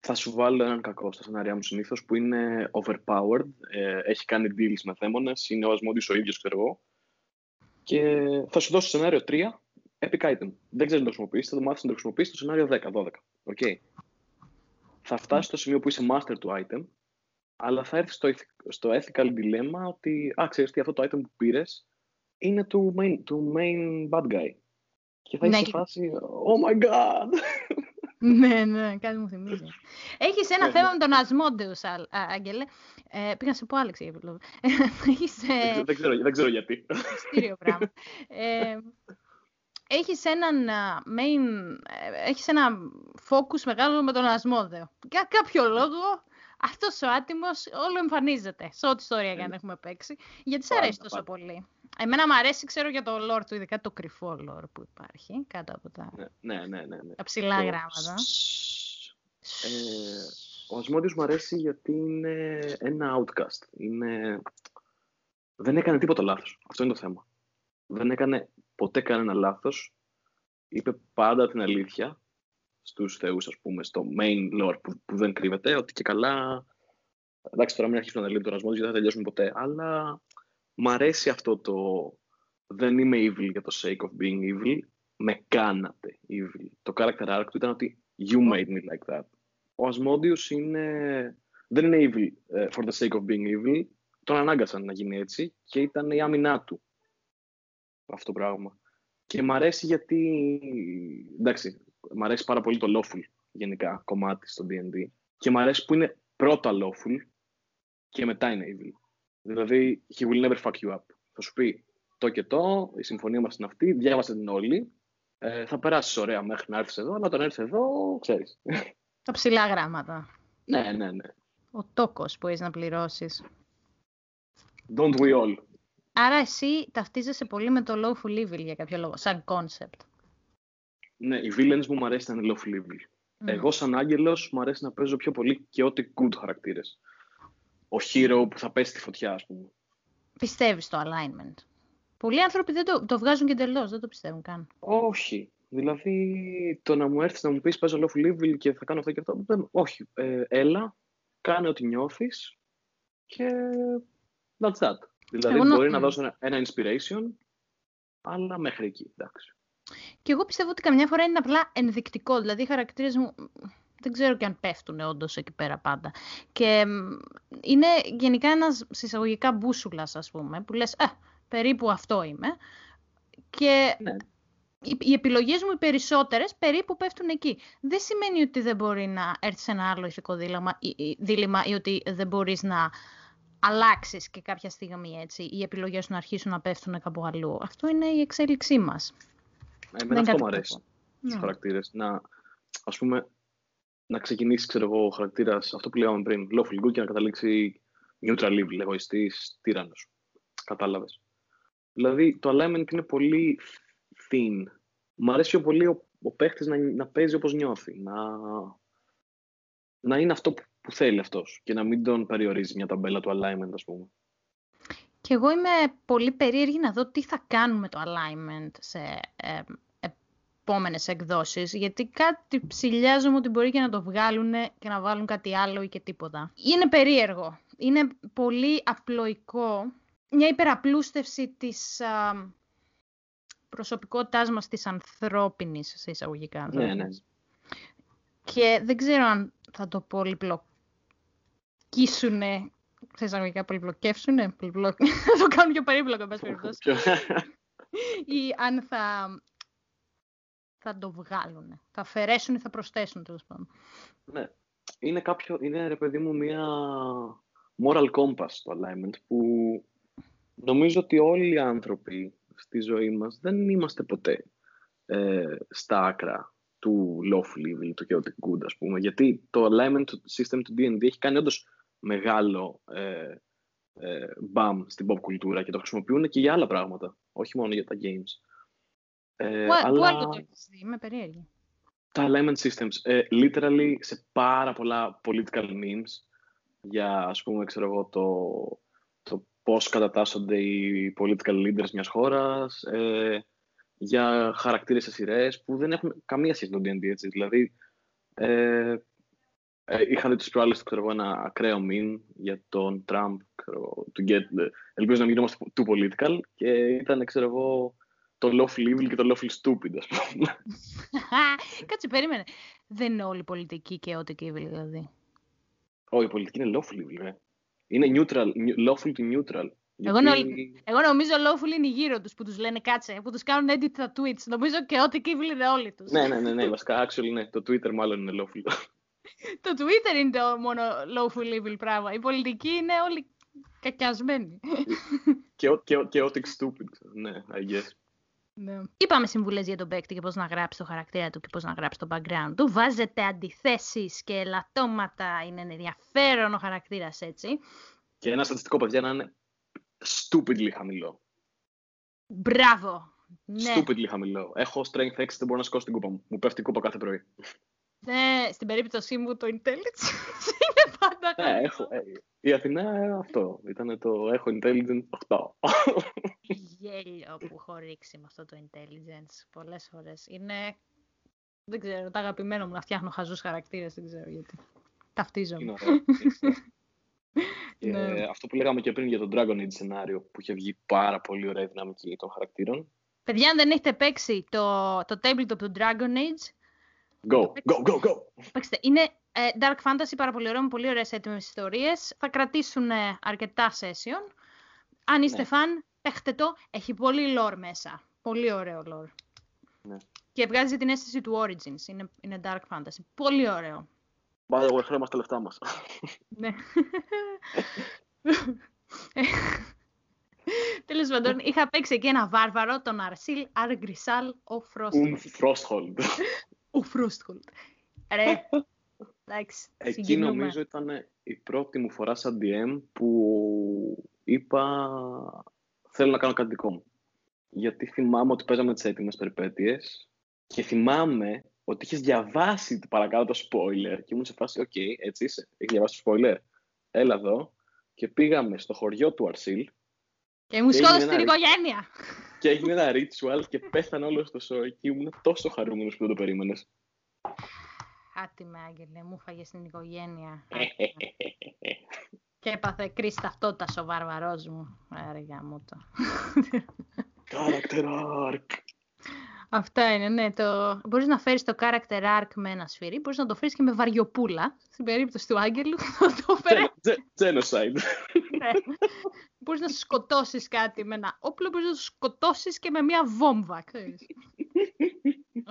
θα σου βάλω έναν κακό στα σενάρια μου συνήθως που είναι overpowered, ε, έχει κάνει deals με δαίμονες, είναι ο Ασμόντιος ο ίδιος, ξέρω εγώ, και θα σου δώσω σενάριο 3, epic item. Δεν ξέρεις να το χρησιμοποιήσεις, θα το μάθεις να το χρησιμοποιήσεις στο σενάριο 10-12. Okay. Θα φτάσει στο σημείο που είσαι master του item, αλλά θα έρθεις στο, eth- στο ethical dilemma ότι, α, ξέρεις τι, αυτό το item που πήρες είναι του main, του main bad guy. Και θα Ναι, είσαι σε και- φάση, oh my god! ναι, ναι, κάτι μου θυμίζει. Έχεις ένα Ναι, θέμα ναι. με τον Ασμόντεους, Α- Α- Άγγελε. Ε, πήγα να σε πω Άλεξ, για λόγο. Έχεις δεν, ε, ξέρω, δεν, ξέρω, δεν ξέρω γιατί. μυστήριο πράγμα. Ε, έχεις έναν main, ε, έχεις ένα focus μεγάλο με τον Ασμόδεο. Για κάποιο λόγο αυτός ο άτιμος όλο εμφανίζεται σε ό,τι ιστορία για να έχουμε παίξει. Γιατί σε αρέσει τόσο πολύ. Εμένα μου αρέσει, ξέρω για το lore του, ειδικά το κρυφό lore που υπάρχει κάτω από τα, ναι, ναι, ναι, ναι. ναι. τα ψηλά το... γράμματα. Ε, ο Ασμόδιος μου αρέσει γιατί είναι ένα outcast. Είναι... Δεν έκανε τίποτα λάθος. Αυτό είναι το θέμα. Δεν έκανε ποτέ κανένα λάθος. Είπε πάντα την αλήθεια στους θεούς, ας πούμε, στο main lore που, που δεν κρύβεται, ότι και καλά... Εντάξει, τώρα μην αρχίσουμε να λέμε τον Ασμόδιο, γιατί δεν θα τελειώσουμε ποτέ, αλλά μ' αρέσει αυτό το δεν είμαι evil για το sake of being evil, με κάνατε evil. Το character arc του ήταν ότι you made me like that. Ο Asmodeus είναι, δεν είναι evil uh, for the sake of being evil, τον ανάγκασαν να γίνει έτσι και ήταν η άμυνά του αυτό το πράγμα. Και μ' αρέσει γιατί, εντάξει, μ' αρέσει πάρα πολύ το lawful γενικά κομμάτι στο D&D και μ' αρέσει που είναι πρώτα lawful και μετά είναι evil. Δηλαδή, he will never fuck you up. Θα σου πει το και το, η συμφωνία μας είναι αυτή, διάβασε την όλη, ε, θα περάσεις ωραία μέχρι να έρθεις εδώ, αλλά όταν έρθεις εδώ, ξέρεις. Τα ψηλά γράμματα. Ναι, ναι, ναι. Ο τόκος που έχεις να πληρώσεις. Don't we all; Άρα εσύ ταυτίζεσαι πολύ με το lawful evil για κάποιο λόγο, σαν concept. Ναι, οι villains μου μου αρέσει να είναι lawful evil. Εγώ σαν άγγελος μου αρέσει να παίζω πιο πολύ και ό,τι good χαρακτήρες ο hero που θα πέσει στη φωτιά, ας πούμε. Πιστεύεις στο alignment. Πολλοί άνθρωποι δεν το, το βγάζουν και εντελώς, δεν το πιστεύουν καν. Όχι. Δηλαδή, το να μου έρθεις να μου πεις παίζω lawful evil και θα κάνω αυτό και αυτό. Δεν, όχι. Ε, έλα, κάνε ό,τι νιώθεις και that's that. Δηλαδή, Εγώ μπορεί να δώσω ένα, ένα inspiration, αλλά μέχρι εκεί, εντάξει. Και εγώ πιστεύω ότι καμιά φορά είναι απλά ενδεικτικό. Δηλαδή, οι χαρακτήρες μου δεν ξέρω και αν πέφτουν όντως εκεί πέρα πάντα. Και είναι γενικά ένας συσσαγωγικά μπούσουλας, ας πούμε, που λες, ε, περίπου αυτό είμαι. Και ναι. οι, οι επιλογές μου οι περισσότερες περίπου πέφτουν εκεί. Δεν σημαίνει ότι δεν μπορεί να έρθει σε ένα άλλο ηθικό δίλημα ή, δίλημα, ή ότι δεν μπορείς να αλλάξεις και κάποια στιγμή έτσι, οι επιλογές σου να αρχίσουν να πέφτουν κάπου αλλού. Αυτό είναι η εξέλιξή μας. Εμένα αυτό μου αρέσει στους ναι. χαρακτήρες. Να, ας πούμε, να ξεκινήσει, ξέρω εγώ, ο χαρακτήρας αυτό που λέγαμε πριν, lawful good και να καταλήξει neutral evil, εγωιστής, τύρανο. Κατάλαβες. Δηλαδή το alignment είναι πολύ thin. Μ' αρέσει πιο πολύ ο, ο παίχτης να, να παίζει όπως νιώθει. Να, να είναι αυτό που, που θέλει αυτός και να μην τον περιορίζει μια ταμπέλα του alignment, ας πούμε. Και εγώ είμαι πολύ περίεργη να δω τι θα κάνουμε το alignment σε ε, επόμενες εκδόσεις, γιατί κάτι ψηλιάζομαι ότι μπορεί και να το βγάλουν και να βάλουν κάτι άλλο ή και τίποτα. Είναι περίεργο. Είναι πολύ απλοϊκό. Μια υπεραπλούστευση της α, προσωπικότητάς μας, της ανθρώπινης, σε εισαγωγικά. Ναι, ναι. Και δεν ξέρω αν θα το πολυπλοκίσουνε, σε εισαγωγικά πολυπλοκεύσουνε, πολυπλοκ... θα το κάνουν πιο περίπλοκο, εν πάση περιπτώσει. ή αν θα θα το βγάλουν. Θα αφαιρέσουν ή θα προσθέσουν τέλος πάντων. Ναι. Είναι κάποιο, είναι ρε παιδί μου μια moral compass το alignment που νομίζω ότι όλοι οι άνθρωποι στη ζωή μας δεν είμαστε ποτέ ε, στα άκρα του lawful evil, του chaotic good ας πούμε, γιατί το alignment system του D&D έχει κάνει όντως μεγάλο ε, ε, μπαμ στην pop κουλτούρα και το χρησιμοποιούν και για άλλα πράγματα, όχι μόνο για τα games. Ε, πού, αλλά... άλλο το έχεις δει, είμαι περίεργη. Τα alignment systems, ε, literally σε πάρα πολλά political memes για, ας πούμε, ξέρω εγώ, το, το πώς κατατάσσονται οι political leaders μιας χώρας, ε, για χαρακτήρες σε σειρές που δεν έχουν καμία σχέση με το D&D, έτσι. Δηλαδή, ε, ε, είχα δει τις προάλλες, ξέρω εγώ, ένα ακραίο meme για τον Trump, ξέρω, to get, ελπίζω να μην είμαστε too political και ήταν, ξέρω εγώ, το lawful evil και το lawful stupid, ας πούμε. Κάτσε, περίμενε. Δεν είναι όλη πολιτική και ό,τι evil, δηλαδή. Όχι, η πολιτική είναι lawful evil, ε. Είναι neutral, lawful to neutral. Εγώ, εγώ νομίζω lawful είναι γύρω τους που τους λένε κάτσε, που τους κάνουν edit τα tweets. Νομίζω και ό,τι evil είναι όλοι τους. ναι, ναι, ναι, ναι, βασικά, actually, ναι. Το Twitter μάλλον είναι lawful. το Twitter είναι το μόνο lawful evil πράγμα. Η πολιτική είναι όλοι κακιασμένοι. και, και, και, chaotic stupid, ναι, I guess. Ναι. Είπαμε συμβουλές για τον παίκτη και πώς να γράψει το χαρακτήρα του και πώς να γράψει το background του. Βάζετε αντιθέσεις και ελαττώματα. Είναι ενδιαφέρον ο χαρακτήρας έτσι. Και ένα στατιστικό, παιδιά, να είναι stupidly χαμηλό. Μπράβο. Ναι. Stupidly χαμηλό. Έχω strength 6, δεν μπορώ να σηκώσω την κούπα μου. Μου πέφτει η κούπα κάθε πρωί. Ναι, στην περίπτωσή μου το intelligence είναι πάντα Ναι, έχω, ε, η Αθηνά ε, αυτό. Ήταν το έχω intelligence 8. Γέλιο που έχω ρίξει με αυτό το intelligence πολλές φορές. Είναι, δεν ξέρω, το αγαπημένο μου να φτιάχνω χαζούς χαρακτήρες, δεν ξέρω γιατί. Ταυτίζομαι. Είναι ωραίο. Και Ναι. αυτό που λέγαμε και πριν για το Dragon Age σενάριο που είχε βγει πάρα πολύ ωραία η δυναμική των χαρακτήρων. Παιδιά, αν δεν έχετε παίξει το, το tabletop του Dragon Age, Go, go, go, go! παίξτε. Είναι ε, dark fantasy, πάρα πολύ ωραίο, με πολύ ωραίες έτοιμες ιστορίες. Θα κρατήσουν ε, αρκετά session. Αν είστε Ναι. φαν, παίχτε το. Έχει πολύ lore μέσα. Πολύ ωραίο lore. Ναι. Και βγάζει την αίσθηση του Origins. Είναι, είναι dark fantasy. Πολύ ωραίο. By the way, χρέμα στα λεφτά μας. Ναι. Τέλος πάντων, είχα παίξει εκεί ένα βάρβαρο, τον Αρσίλ Αργκρισάλ ο Un Φρόστχολτ. Frosthold. Ο Φρόστχολτ. Ρε. Εντάξει, Εκεί συγκινούμε. νομίζω ήταν η πρώτη μου φορά σαν DM που είπα θέλω να κάνω κάτι δικό μου. Γιατί θυμάμαι ότι παίζαμε τις έτοιμες περιπέτειες και θυμάμαι ότι είχες διαβάσει το παρακάτω το spoiler και ήμουν σε φάση, οκ, έτσι είσαι, έχεις διαβάσει το spoiler. Έλα εδώ και πήγαμε στο χωριό του Αρσίλ Και μου έγινε σκότωσε ένα την ρι- οικογένεια. Και έγινε ένα ritual και πέθανε όλο στο show και ήμουν τόσο χαρούμενος που δεν το περίμενες. Άτι με, Άγγελε, μου φάγες την οικογένεια. Και έπαθε κρίση ταυτότητα ο βάρβαρός μου. Άρα γάμο το. Character arc. Αυτά είναι, ναι. Το... Μπορείς να φέρεις το character arc με ένα σφυρί, μπορείς να το φέρεις και με βαριοπούλα. Στην περίπτωση του Άγγελου θα το φέρεις. Gen- Genocide. ναι. Μπορείς να σου σκοτώσεις κάτι με ένα όπλο, μπορείς να σου σκοτώσεις και με μια βόμβα, ξέρεις.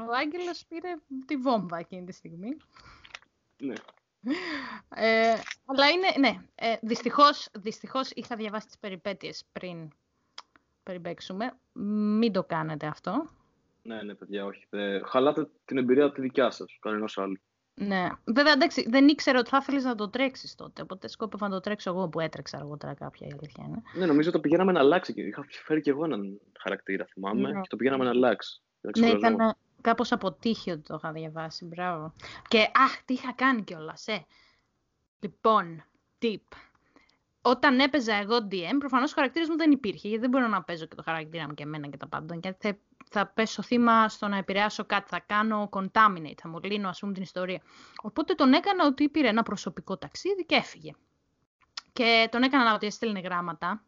Ο Άγγελος πήρε τη βόμβα εκείνη τη στιγμή. ναι. Ε, αλλά είναι, ναι, ε, δυστυχώς, δυστυχώς είχα διαβάσει τις περιπέτειες πριν περιπέξουμε. Μην το κάνετε αυτό. Ναι, ναι, παιδιά, όχι. Ε, χαλάτε την εμπειρία τη δικιά σας, κανένας άλλου. Ναι. Βέβαια, εντάξει, δεν ήξερα ότι θα ήθελες να το τρέξεις τότε. Οπότε σκόπευα να το τρέξω εγώ που έτρεξα αργότερα κάποια η αλήθεια είναι. Ναι, νομίζω το πηγαίναμε να αλλάξει. και Είχα φέρει κι εγώ έναν χαρακτήρα, θυμάμαι, Ναι. και το πηγαίναμε να αλλάξει. Δεν Ναι, ξέρω, ήταν κάπως αποτύχει ότι το είχα διαβάσει. Μπράβο. Και αχ, τι είχα κάνει κιόλας, ε. Λοιπόν, tip. Όταν έπαιζα εγώ DM, προφανώς ο χαρακτήρας μου δεν υπήρχε. Γιατί δεν μπορώ να παίζω και το χαρακτήρα μου και εμένα και τα πάντα. Γιατί θα, θα πέσω θύμα στο να επηρεάσω κάτι. Θα κάνω contaminate, θα μολύνω ας πούμε την ιστορία. Οπότε τον έκανα ότι πήρε ένα προσωπικό ταξίδι και έφυγε. Και τον έκανα ότι έστελνε γράμματα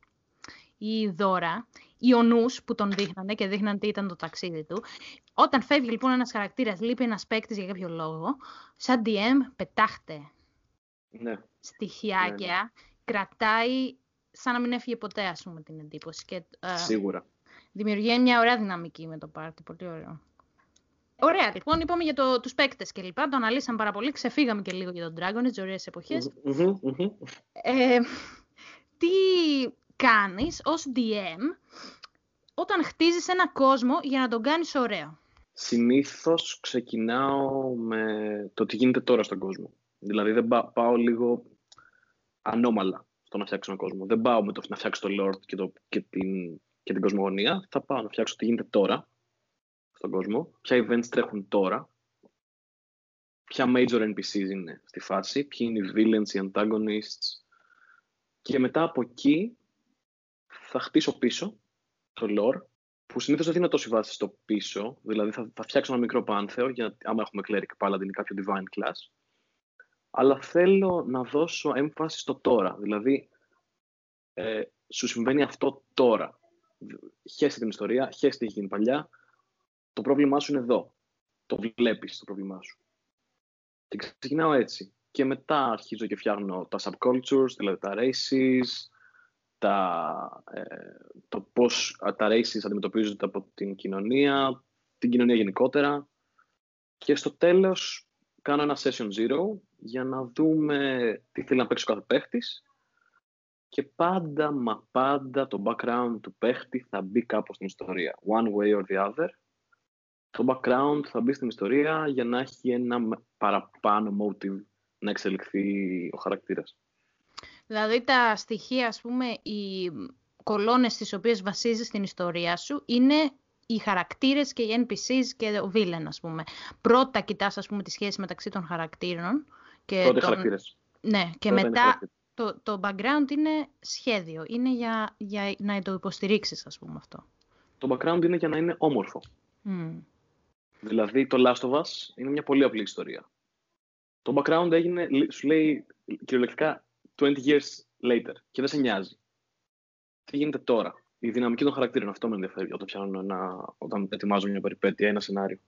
ή δώρα, ιονούς που τον δείχνανε και δείχναν τι ήταν το ταξίδι του. Όταν φεύγει λοιπόν ένας χαρακτήρας, λείπει ένας παίκτης για κάποιο λόγο, σαν DM πετάχτε Ναι, στοιχειάκια, κρατάει σαν να μην έφυγε ποτέ, ας πούμε, την εντύπωση. Και, ε, σίγουρα. Δημιουργεί μια ωραία δυναμική με το πάρτι, πολύ ωραίο. Ωραία, λοιπόν, είπαμε για το, τους παίκτες και λοιπά, το αναλύσαμε πάρα πολύ, ξεφύγαμε και λίγο για τον Dragon Age, ωραίες εποχές. Μμμ, μμμ. Ε, τι κάνεις ως DM όταν χτίζεις ένα κόσμο για να τον κάνεις ωραίο; Συνήθως ξεκινάω με το τι γίνεται τώρα στον κόσμο. Δηλαδή δεν πά- πάω λίγο ανώμαλα στο να φτιάξω έναν κόσμο. Δεν πάω με το να φτιάξω το Lord και, το, και, την, και την κοσμογονία. Θα πάω να φτιάξω τι γίνεται τώρα στον κόσμο. Ποια events τρέχουν τώρα. Ποια major NPCs είναι στη φάση. Ποιοι είναι οι villains, οι antagonists. Και μετά από εκεί θα χτίσω πίσω το lore που συνήθως δεν δίνω τόση βάση στο πίσω. Δηλαδή θα, θα φτιάξω ένα μικρό πάνθεο, για, άμα έχουμε cleric paladin ή κάποιο divine class. Αλλά θέλω να δώσω έμφαση στο τώρα. Δηλαδή, ε, σου συμβαίνει αυτό τώρα. Χέστε την ιστορία, χέστε τι έχει γίνει παλιά. Το πρόβλημά σου είναι εδώ. Το βλέπεις το πρόβλημά σου. Και ξεκινάω έτσι. Και μετά αρχίζω και φτιάχνω τα subcultures, δηλαδή τα races, τα, ε, το πώς τα races αντιμετωπίζονται από την κοινωνία, την κοινωνία γενικότερα. Και στο τέλος κάνω ένα session zero για να δούμε τι θέλει να παίξει ο κάθε παίχτης και πάντα μα πάντα το background του παίχτη θα μπει κάπως στην ιστορία. One way or the other. Το background θα μπει στην ιστορία για να έχει ένα παραπάνω motive να εξελιχθεί ο χαρακτήρας. Δηλαδή τα στοιχεία, ας πούμε, οι κολόνες τις οποίες βασίζεις την ιστορία σου είναι οι χαρακτήρες και οι NPCs και ο villain, ας πούμε. Πρώτα κοιτάς, ας πούμε, τη σχέση μεταξύ των χαρακτήρων. Και Πρώτα τον... χαρακτήρες. Ναι, και μετά το, το background είναι σχέδιο. Είναι για, για να το υποστηρίξεις, ας πούμε, αυτό. Το background είναι για να είναι όμορφο. Mm. Δηλαδή, το Last of Us είναι μια πολύ απλή ιστορία. Το background έγινε, σου λέει κυριολεκτικά 20 years later και δεν σε νοιάζει. Τι γίνεται τώρα; Η δυναμική των χαρακτήρων. Αυτό με ενδιαφέρει όταν, πιάνω ένα, όταν ετοιμάζω μια περιπέτεια, ένα σενάριο.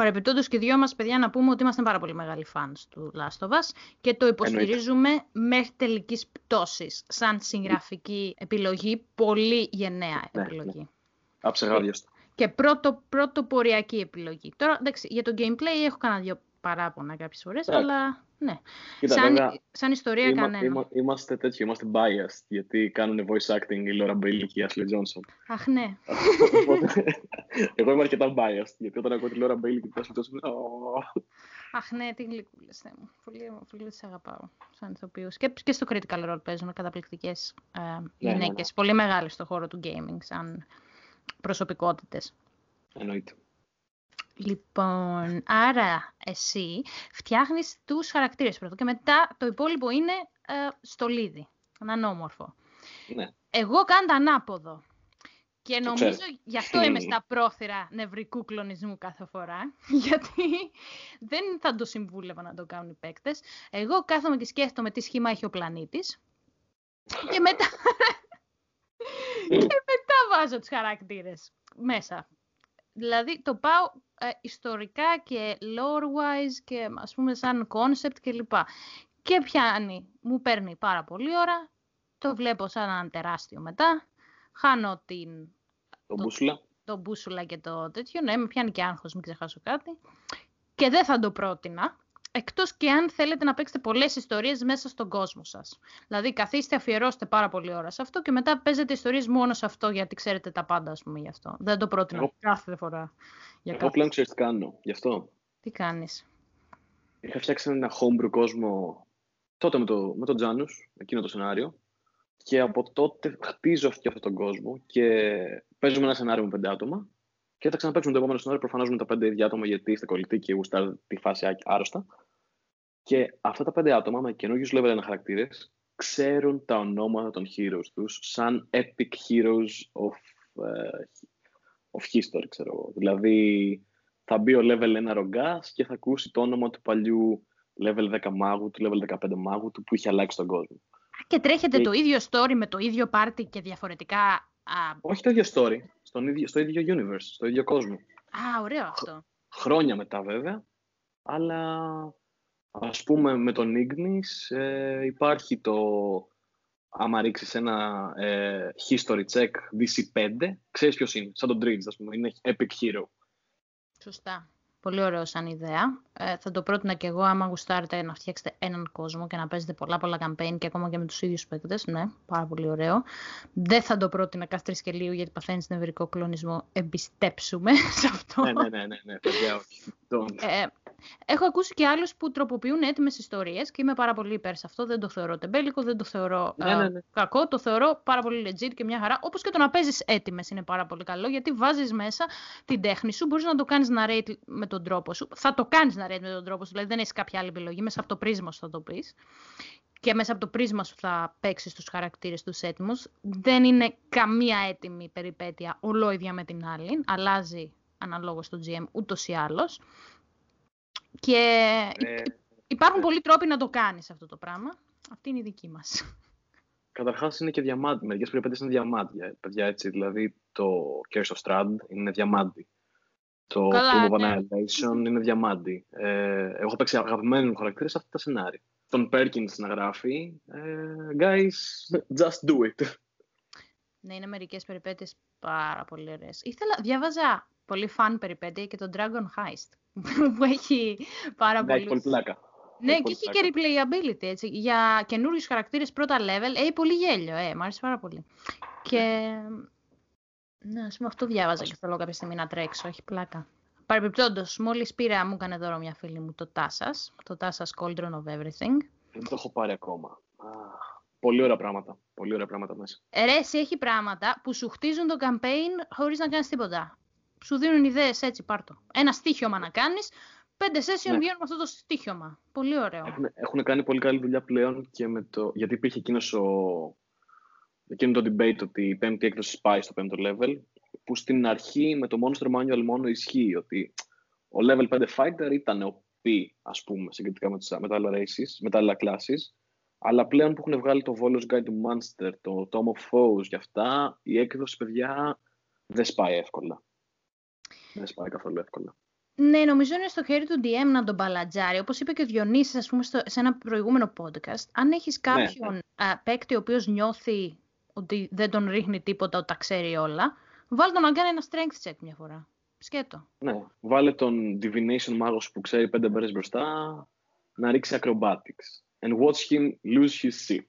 Παρεπιπτόντω και δυο μας παιδιά να πούμε ότι είμαστε πάρα πολύ μεγάλοι fans του Last of Us και το υποστηρίζουμε Εννοείται. μέχρι τελικής πτώσης. Σαν συγγραφική επιλογή, πολύ γενναία ναι, επιλογή. Ναι. Αψεγάδιαστο. Και πρώτο, πρώτο ποριακή επιλογή. Τώρα, εντάξει, για το gameplay έχω κανένα δύο παράπονα κάποιες φορές, yeah. αλλά ναι. Κοίτα, σαν, βέβαια, σαν ιστορία είμα, κανένα. Είμα, είμαστε τέτοιοι, είμαστε biased, γιατί κάνουν voice acting η Laura Bailey και η Ashley Johnson. Αχ, ναι. εγώ είμαι αρκετά biased, γιατί όταν ακούω τη Laura Bailey και την Ashley Johnson, oh. Αχ, ναι, τι γλυκούλες, μου. Πολύ, πολύ τις αγαπάω σαν ηθοποιούς. Και, και στο Critical Role παίζουν καταπληκτικές ε, ναι, γυναίκες, ναι, ναι. πολύ μεγάλες στο χώρο του gaming, σαν προσωπικότητες. Εννοείται. Λοιπόν, άρα εσύ φτιάχνεις τους χαρακτήρες πρώτα και μετά το υπόλοιπο είναι ε, στολίδι, ανώμορφο. Ναι. Εγώ κάνω το ανάποδο. Και νομίζω γι' αυτό είμαι στα πρόθυρα νευρικού κλονισμού κάθε φορά, γιατί δεν θα το συμβούλευα να το κάνουν οι παίκτες. Εγώ κάθομαι και σκέφτομαι τι σχήμα έχει ο πλανήτης και μετά, και μετά βάζω τους χαρακτήρες μέσα. Δηλαδή το πάω ε, ιστορικά και lore-wise και ας πούμε σαν concept κλπ. Και, και πιάνει, μου παίρνει πάρα πολύ ώρα, το βλέπω σαν ένα τεράστιο μετά, χάνω την... Το, το μπούσουλα. Το μπούσουλα και το τέτοιο, ναι, με πιάνει και άγχος, μην ξεχάσω κάτι. Και δεν θα το πρότεινα, εκτός και αν θέλετε να παίξετε πολλές ιστορίες μέσα στον κόσμο σας. Δηλαδή, καθίστε, αφιερώστε πάρα πολύ ώρα σε αυτό και μετά παίζετε ιστορίες μόνο σε αυτό, γιατί ξέρετε τα πάντα, ας πούμε, γι' αυτό. Δεν το πρότεινα Εγώ... κάθε φορά. Για Εγώ πλέον ξέρεις τι κάνω, γι' αυτό. Τι κάνεις; Είχα φτιάξει ένα homebrew κόσμο τότε με, το, με τον Τζάνους, εκείνο το σενάριο, και από τότε χτίζω αυτό τον κόσμο και παίζουμε ένα σενάριο με πέντε άτομα και θα ξαναπέξουμε το επόμενο σενάριο προφανώς με τα πέντε ίδια άτομα γιατί είστε κολλητοί και γουστάρετε τη φάση άρρωστα. Και αυτά τα πέντε άτομα με καινούριου level 1 χαρακτήρες ξέρουν τα ονόματα των heroes τους σαν epic heroes of, uh, of history, ξέρω εγώ. Δηλαδή, θα μπει ο level 1 ρογκάς και θα ακούσει το όνομα του παλιού level 10 μάγου, του level 15 μάγου του που είχε αλλάξει τον κόσμο. Και τρέχετε και... το ίδιο story με το ίδιο πάρτι και διαφορετικά. Όχι το ίδιο story στον ίδιο, στο ίδιο universe, στο ίδιο κόσμο. Α, ωραίο αυτό. Χρόνια μετά βέβαια, αλλά ας πούμε με τον Ignis ε, υπάρχει το, άμα ρίξεις ένα ε, history check DC5, ξέρεις ποιος είναι, σαν τον Dredge, ας πούμε, είναι epic hero. Σωστά. Πολύ ωραίο σαν ιδέα. Ε, θα το πρότεινα και εγώ άμα γουστάρετε να φτιάξετε έναν κόσμο και να παίζετε πολλά πολλά campaign και ακόμα και με τους ίδιους παίκτες. Ναι, πάρα πολύ ωραίο. Δεν θα το πρότεινα κάθε και λίγο γιατί παθαίνεις νευρικό κλονισμό. Εμπιστέψουμε σε αυτό. Ναι, ναι, ναι, ναι, ναι παιδιά, όχι. Ε, έχω ακούσει και άλλους που τροποποιούν έτοιμες ιστορίες και είμαι πάρα πολύ υπέρ σε αυτό. Δεν το θεωρώ τεμπέλικο, δεν το θεωρώ ναι, ναι, ναι. κακό. Το θεωρώ πάρα πολύ legit και μια χαρά. Όπως και το να παίζεις έτοιμες είναι πάρα πολύ καλό γιατί βάζεις μέσα την τέχνη σου. Μπορείς να το κάνεις narrate με τον τρόπο σου. Θα το κάνεις narrate με τον τρόπο σου, δηλαδή δεν έχεις κάποια άλλη επιλογή. Μέσα από το πρίσμα σου θα το πεις. Και μέσα από το πρίσμα σου θα παίξεις τους χαρακτήρες τους έτοιμους. Δεν είναι καμία έτοιμη περιπέτεια ολόιδια με την άλλη. Αλλάζει αναλόγως στο GM ούτως ή άλλως. Και ε, υπάρχουν ε, πολλοί τρόποι να το κάνεις αυτό το πράγμα. Αυτή είναι η δική μας. Καταρχάς είναι και διαμάντι. Μερικές περιπέτειες είναι διαμάντια. Παιδιά, έτσι, δηλαδή το Curse of Strand είναι διαμάντι. Το Καλά, Tomb of ναι. Annihilation είναι διαμάντι. Ε, εγώ έχω παίξει αγαπημένοι μου χαρακτήρες σε αυτά τα σενάρια. Τον Perkins να γράφει. Ε, guys, just do it. Ναι, είναι μερικές περιπέτειες πάρα πολύ ωραίες. Ήθελα, διάβαζα πολύ φαν περιπέτεια και το Dragon Heist που έχει πάρα ναι, πολύ... πολύ πλάκα. Ναι, Έχει και πολύ έχει πλάκα. και replayability, έτσι. Για καινούριους χαρακτήρες πρώτα level, έχει πολύ γέλιο, ε, μου άρεσε πάρα πολύ. Και, ναι, ας πούμε αυτό διάβαζα και θέλω κάποια στιγμή να τρέξω, έχει πλάκα. Παρεμπιπτόντως, μόλις πήρα, μου έκανε δώρο μια φίλη μου το Τάσας, το Τάσας Cauldron of Everything. Δεν το έχω πάρει ακόμα. Αχ, πολύ ωραία πράγματα. Πολύ ωραία πράγματα μέσα. Ε, Ρε, εσύ έχει πράγματα που σου χτίζουν το campaign χωρίς να κάνεις τίποτα. Σου δίνουν ιδέες έτσι, πάρτο. Ένα στίχιωμα να κάνεις, πέντε session Ναι. βγαίνουν με αυτό το στίχιωμα. Πολύ ωραίο. Έχουν, έχουν κάνει πολύ καλή δουλειά πλέον και με το. Γιατί υπήρχε εκείνος ο, εκείνο το debate ότι η πέμπτη έκδοση πάει στο πέμπτο level, που στην αρχή με το Monster Manual μόνο ισχύει ότι ο level 5 fighter ήταν ο P, ας πούμε, συγκριτικά με, τις, με τα άλλα races, με τα άλλα classes, αλλά πλέον που έχουν βγάλει το Volos Guide to Monster, το Tom of Foes και αυτά, η έκδοση, παιδιά, δεν σπάει εύκολα. Δεν σπάει καθόλου εύκολα. Ναι, νομίζω είναι στο χέρι του DM να τον μπαλατζάρει. Όπως είπε και ο Διονύσης, ας πούμε, στο, σε ένα προηγούμενο podcast, αν έχεις Ναι, κάποιον α, παίκτη ο οποίος νιώθει ότι δεν τον ρίχνει τίποτα, ότι τα ξέρει όλα, βάλ τον να κάνει ένα strength check μια φορά. Σκέτο. Ναι, βάλε τον Divination μάγος που ξέρει πέντε μέρες μπροστά να ρίξει acrobatics. And watch him lose his shit.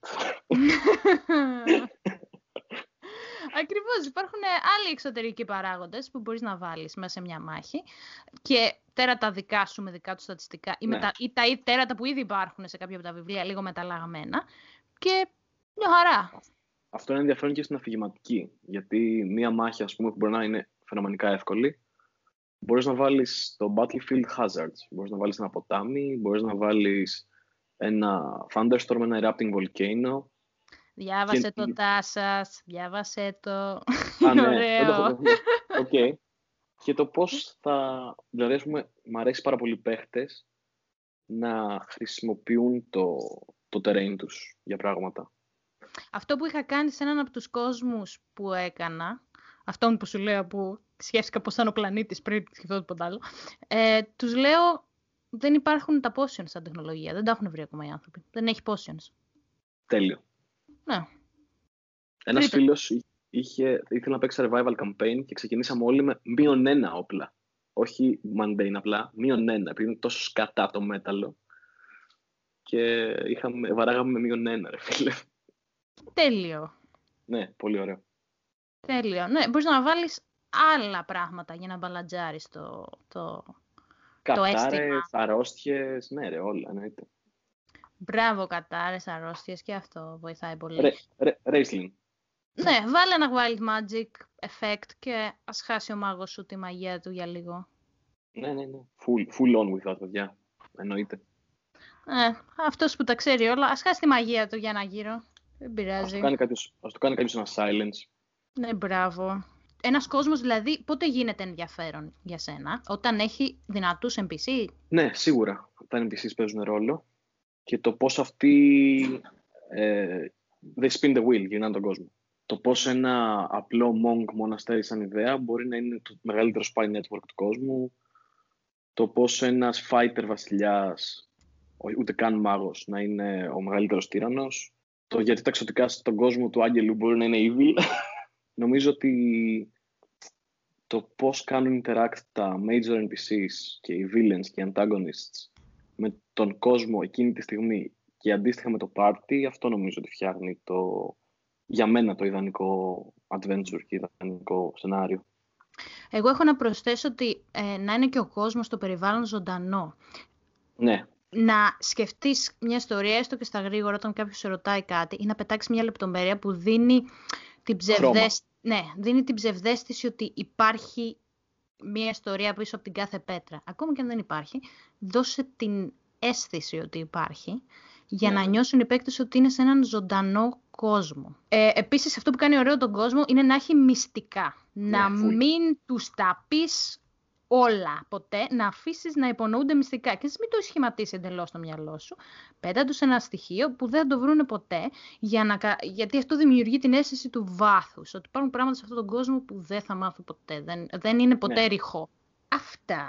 Ακριβώς, υπάρχουν άλλοι εξωτερικοί παράγοντες που μπορείς να βάλεις μέσα σε μια μάχη και τέρατα δικά σου με δικά τους στατιστικά ή, Ναι. μετα... ή τα ή τέρατα που ήδη υπάρχουν σε κάποια από τα βιβλία λίγο μεταλλαγμένα και μια χαρά. Αυτό είναι ενδιαφέρον και στην αφηγηματική. Γιατί μία μάχη, ας πούμε, που μπορεί να είναι φαινομενικά εύκολη, μπορείς να βάλεις το battlefield hazards. Μπορείς να βάλεις ένα ποτάμι, μπορείς να βάλεις ένα thunderstorm, ένα erupting volcano. Διάβασε Και- το τάσας, διάβασε το. Α, Είναι ναι, δεν ωραίο. το έχω- Οκ. Και το πώς θα... Δηλαδή, ας πούμε, μ' αρέσει πάρα πολύ παίχτες να χρησιμοποιούν το, το terrain τους για πράγματα. Αυτό που είχα κάνει σε έναν από τους κόσμους που έκανα, αυτόν που σου λέω που σκέφτηκα πώς ήταν ο πλανήτης πριν σκεφτώ τίποτα άλλο, ε, τους λέω δεν υπάρχουν τα potions σαν τεχνολογία, δεν τα έχουν βρει ακόμα οι άνθρωποι. Δεν έχει potions. Τέλειο. Ναι. Ένας Βρείτε. φίλος είχε, ήθελε να παίξει survival campaign και ξεκινήσαμε όλοι με μείον ένα όπλα. Όχι mundane απλά, μείον ένα, επειδή είναι τόσο σκατά το μέταλλο. Και είχαμε, βαράγαμε με μείον ένα, ρε φίλε. Τέλειο. Ναι, πολύ ωραίο. Τέλειο. Ναι, μπορείς να βάλεις άλλα πράγματα για να μπαλαντζάρεις το, το... Κατάρες, αίσθημα. αρρώστιες, ναι ρε, όλα, εννοείται. Μπράβο κατάρες, αρρώστιες και αυτό βοηθάει πολύ. Ρε, ρε, Raisling. Ναι, βάλε ένα wild magic effect και ας χάσει ο μάγος σου τη μαγεία του για λίγο. Ναι, ναι, ναι. Full, full on with that, παιδιά. Εννοείται. Ε, αυτός που τα ξέρει όλα, ας χάσει τη μαγεία του για ένα γύρο. Δεν Ας πειράζει. το κάνει κάποιος, ας το κάνει κάποιος ένα silence. Ναι, μπράβο. Ένας κόσμος δηλαδή πότε γίνεται ενδιαφέρον για σένα, όταν έχει δυνατούς NPC. Ναι, σίγουρα. Τα NPCs παίζουν ρόλο. Και το πώς αυτοί ε, they spin the wheel, γυρνάνε τον κόσμο. Το πώς ένα απλό monk μοναστέρι σαν ιδέα μπορεί να είναι το μεγαλύτερο spy network του κόσμου. Το πώς ένας fighter βασιλιάς, όχι, ούτε καν μάγος, να είναι ο μεγαλύτερος τύραννος. Το γιατί τα εξωτικά στον κόσμο του άγγελου μπορεί να είναι evil. Νομίζω ότι το πώς κάνουν interact τα major NPCs και οι villains και οι antagonists με τον κόσμο εκείνη τη στιγμή και αντίστοιχα με το party, αυτό νομίζω ότι φτιάχνει το, για μένα το ιδανικό adventure και ιδανικό σενάριο. Εγώ έχω να προσθέσω ότι ε, να είναι και ο κόσμος στο περιβάλλον ζωντανό. Ναι, να σκεφτείς μια ιστορία, έστω και στα γρήγορα, όταν κάποιος σε ρωτάει κάτι, ή να πετάξεις μια λεπτομέρεια που δίνει την, ψευδέσ... ναι, δίνει την ψευδέστηση ότι υπάρχει μια ιστορία πίσω από την κάθε πέτρα. Ακόμα και αν δεν υπάρχει, δώσε την αίσθηση ότι υπάρχει, για Ναι. να νιώσουν οι παίκτες ότι είναι σε έναν ζωντανό κόσμο. Ε, επίσης, αυτό που κάνει ωραίο τον κόσμο είναι να έχει μυστικά. να full. μην τους τα πεις όλα ποτέ, να αφήσεις να υπονοούνται μυστικά και να μην το σχηματίσει εντελώς στο μυαλό σου. Πέτα τους ένα στοιχείο που δεν θα το βρούνε ποτέ, για να, κα- γιατί αυτό δημιουργεί την αίσθηση του βάθους, ότι υπάρχουν πράγματα σε αυτόν τον κόσμο που δεν θα μάθω ποτέ, δεν, δεν είναι ποτέ Ναι. ρηχό. Αυτά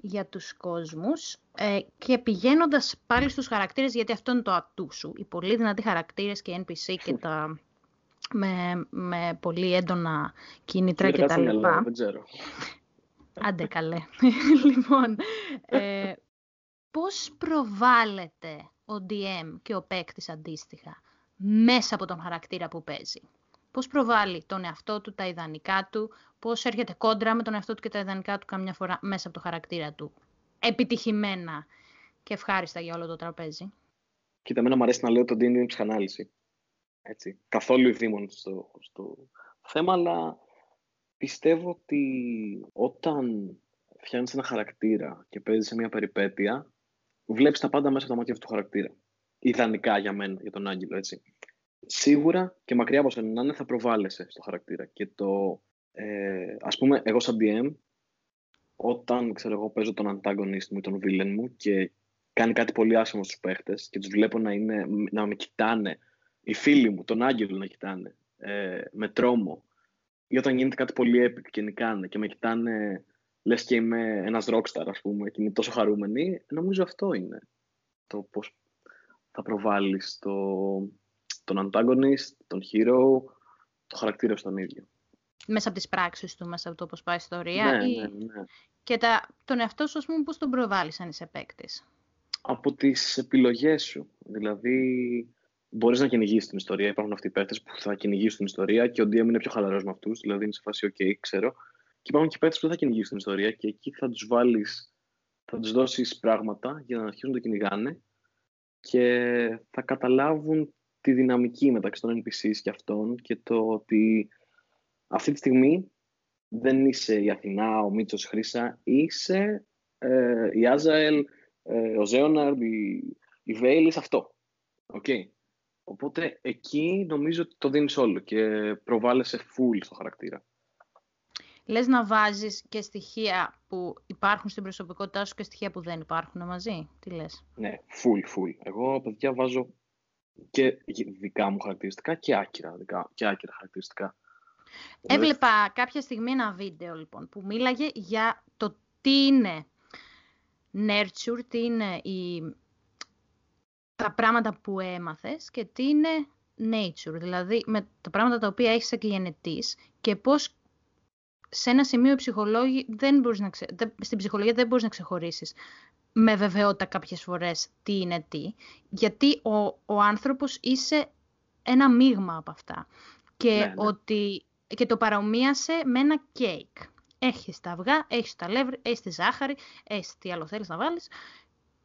για τους κόσμους ε, και πηγαίνοντας πάλι στους χαρακτήρες, γιατί αυτό είναι το ατού σου, οι πολύ δυνατοί χαρακτήρες και NPC και τα με, με πολύ έντονα κίνητρα Φύγε και κάτι τα στο μυαλό, λοιπά. δεν ξέρω. Άντε καλέ. λοιπόν, ε, πώς προβάλλεται ο DM και ο παίκτης αντίστοιχα μέσα από τον χαρακτήρα που παίζει; Πώς προβάλλει τον εαυτό του, τα ιδανικά του, πώς έρχεται κόντρα με τον εαυτό του και τα ιδανικά του καμιά φορά μέσα από το χαρακτήρα του; Επιτυχημένα και ευχάριστα για όλο το τραπέζι. Κοίτα, εμένα μου αρέσει να λέω το D&D είναι ψυχανάλυση. Έτσι. Καθόλου ειδήμων στο, στο θέμα, αλλά πιστεύω ότι όταν φτιάχνεις ένα χαρακτήρα και παίζεις σε μια περιπέτεια, βλέπεις τα πάντα μέσα από τα μάτια αυτού του χαρακτήρα. Ιδανικά για μένα, για τον Άγγελο, έτσι. Σίγουρα και μακριά από σένα να είναι, θα προβάλλεσαι στο χαρακτήρα. Και το, ε, ας πούμε, εγώ σαν DM, όταν ξέρω εγώ παίζω τον antagonist μου, τον villain μου και κάνει κάτι πολύ άσχημο στους παίχτες και τους βλέπω να, είναι, να με κοιτάνε, οι φίλοι μου, τον Άγγελο να κοιτάνε, ε, με τρόμο, ή όταν γίνεται κάτι πολύ epic και νικάνε και με κοιτάνε λες και είμαι ένας rockstar ας πούμε και είμαι τόσο χαρούμενοι, νομίζω αυτό είναι το πώς θα προβάλλεις το, τον antagonist, τον hero, το χαρακτήρα στον ίδιο. Μέσα από τις πράξεις του, μέσα από το πώς πάει η ιστορία. Ναι, ή... ναι, ναι. Και τα, τον εαυτό σου, ας πούμε, πώς τον προβάλλεις αν είσαι παίκτης; Από τις επιλογές σου. Δηλαδή, μπορείς να κυνηγήσεις την ιστορία. Υπάρχουν αυτοί οι παίκτες που θα κυνηγήσουν την ιστορία και ο DM είναι πιο χαλαρός με αυτούς. Δηλαδή, είναι σε φάση, OK, ξέρω. Και υπάρχουν και παίκτες που δεν θα κυνηγήσουν την ιστορία και εκεί θα τους βάλεις, θα τους δώσεις πράγματα για να αρχίσουν να το κυνηγάνε και θα καταλάβουν τη δυναμική μεταξύ των NPCs και αυτών και το ότι αυτή τη στιγμή δεν είσαι η Αθηνά, ο Μίτσος Χρύσα, είσαι ε, η Άζαελ, ε, ο Ζέοναρντ, η, η Βέιλης, αυτό. Okay. Οπότε εκεί νομίζω ότι το δίνεις όλο και προβάλλεσαι full στο χαρακτήρα. Λες να βάζεις και στοιχεία που υπάρχουν στην προσωπικότητά σου και στοιχεία που δεν υπάρχουν μαζί; Τι λες; Ναι, full, full. Εγώ, παιδιά, βάζω και δικά μου χαρακτηριστικά και άκυρα, δικά, και άκυρα χαρακτηριστικά. Έβλεπα κάποια στιγμή ένα βίντεο, λοιπόν, που μίλαγε για το τι είναι nurture, τι είναι η... τα πράγματα που έμαθες και τι είναι nature, δηλαδή με τα πράγματα τα οποία έχεις εκγενετής και πώς σε ένα σημείο ψυχολόγοι δεν μπορείς να ξε... στην ψυχολογία δεν μπορείς να ξεχωρίσεις με βεβαιότητα κάποιες φορές τι είναι τι, γιατί ο, ο άνθρωπος είσαι ένα μείγμα από αυτά. Και, ναι, ναι. ότι, και το παρομοίασε με ένα κέικ. Έχεις τα αυγά, έχεις τα λεύρη, έχεις τη ζάχαρη, έχεις τι άλλο θέλεις να βάλεις.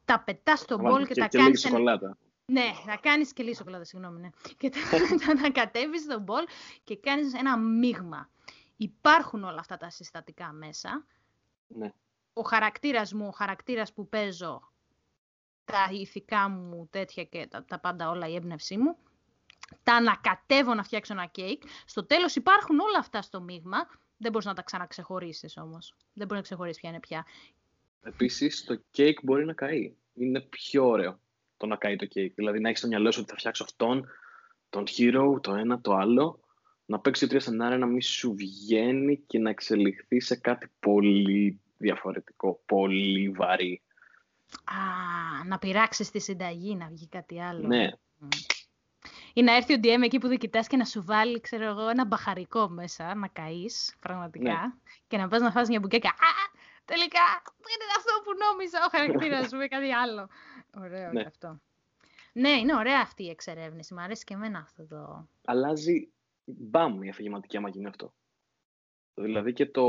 Τα πετάς στο μπολ και, και, τα και κάνεις... Σοκολάτα. Ναι, θα κάνεις και λίγη σοκολάτα, συγγνώμη, ναι. και τα, τα κατέβεις στο μπολ και κάνεις ένα μείγμα. Υπάρχουν όλα αυτά τα συστατικά μέσα. Ναι. Ο χαρακτήρας μου, ο χαρακτήρας που παίζω, τα ηθικά μου τέτοια και τα, τα πάντα όλα η έμπνευσή μου, τα ανακατεύω να φτιάξω ένα κέικ. Στο τέλος υπάρχουν όλα αυτά στο μείγμα. Δεν μπορείς να τα ξαναξεχωρίσεις όμως. Δεν μπορείς να ξεχωρίσεις ποια είναι πια. Επίσης, το κέικ μπορεί να καεί. Είναι πιο ωραίο το να καεί το κέικ. Δηλαδή να έχεις στο μυαλό σου ότι θα φτιάξω αυτόν, τον hero, το ένα, το άλλο να παίξεις τρία σενάρια να μην σου βγαίνει και να εξελιχθεί σε κάτι πολύ διαφορετικό, πολύ βαρύ. Α, να πειράξεις τη συνταγή, να βγει κάτι άλλο. Ναι. Ή να έρθει ο DM εκεί που δεν κοιτάς και να σου βάλει, ξέρω εγώ, ένα μπαχαρικό μέσα, να καείς, πραγματικά, ναι. και να πας να φας μια μπουκέκα. Α, τελικά, δεν είναι αυτό που νόμιζα ο χαρακτήρας μου, κάτι άλλο. Ωραίο ναι. αυτό. Ναι, είναι ωραία αυτή η εξερεύνηση. Μου αρέσει και εμένα αυτό το... Αλλάζει μπαμ η αφηγηματική άμα γίνει αυτό. Δηλαδή και, το...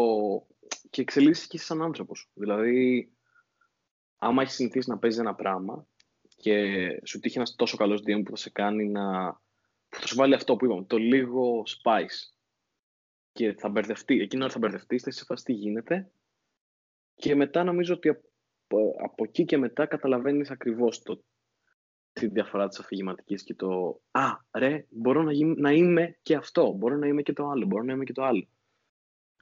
και εξελίσσεις και σαν άνθρωπος. Δηλαδή, άμα έχεις συνηθίσει να παίζεις ένα πράγμα και σου τύχει ένας τόσο καλός DM που θα σε κάνει να... που θα σου βάλει αυτό που είπαμε, το λίγο spice και θα μπερδευτεί, εκείνη ώρα θα μπερδευτεί, θα σε φάση τι γίνεται και μετά νομίζω ότι από, από εκεί και μετά καταλαβαίνεις ακριβώς το τη διαφορά της αφηγηματικής και το «Α, ρε, μπορώ να, να είμαι και αυτό, μπορώ να είμαι και το άλλο, μπορώ να είμαι και το άλλο».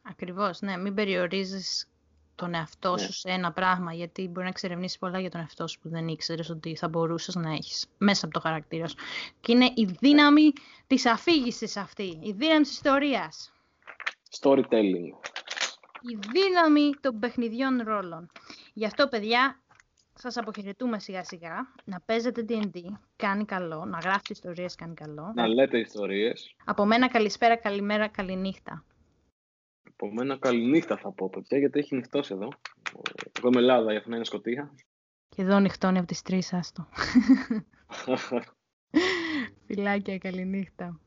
Ακριβώς, ναι. Μην περιορίζεις τον εαυτό Ναι. σου σε ένα πράγμα, γιατί μπορεί να εξερευνήσεις πολλά για τον εαυτό σου που δεν ήξερες ότι θα μπορούσες να έχεις μέσα από το χαρακτήρα σου. Και είναι η δύναμη της αφήγησης αυτή, η δύναμη της ιστορίας, Storytelling. Η δύναμη των παιχνιδιών ρόλων. Γι' αυτό, παιδιά, σας αποχαιρετούμε σιγά σιγά. Να παίζετε D&D, κάνει καλό. Να γράφετε ιστορίες, κάνει καλό. Να λέτε ιστορίες. Από μένα καλησπέρα, καλημέρα, καληνύχτα. Από μένα καληνύχτα θα πω, παιδιά, γιατί έχει νυχτώσει εδώ. Εγώ είμαι Ελλάδα, η Αθηνά είναι σκοτία. Και εδώ νυχτώνει από τις τρεις, άστο. Φιλάκια, καληνύχτα.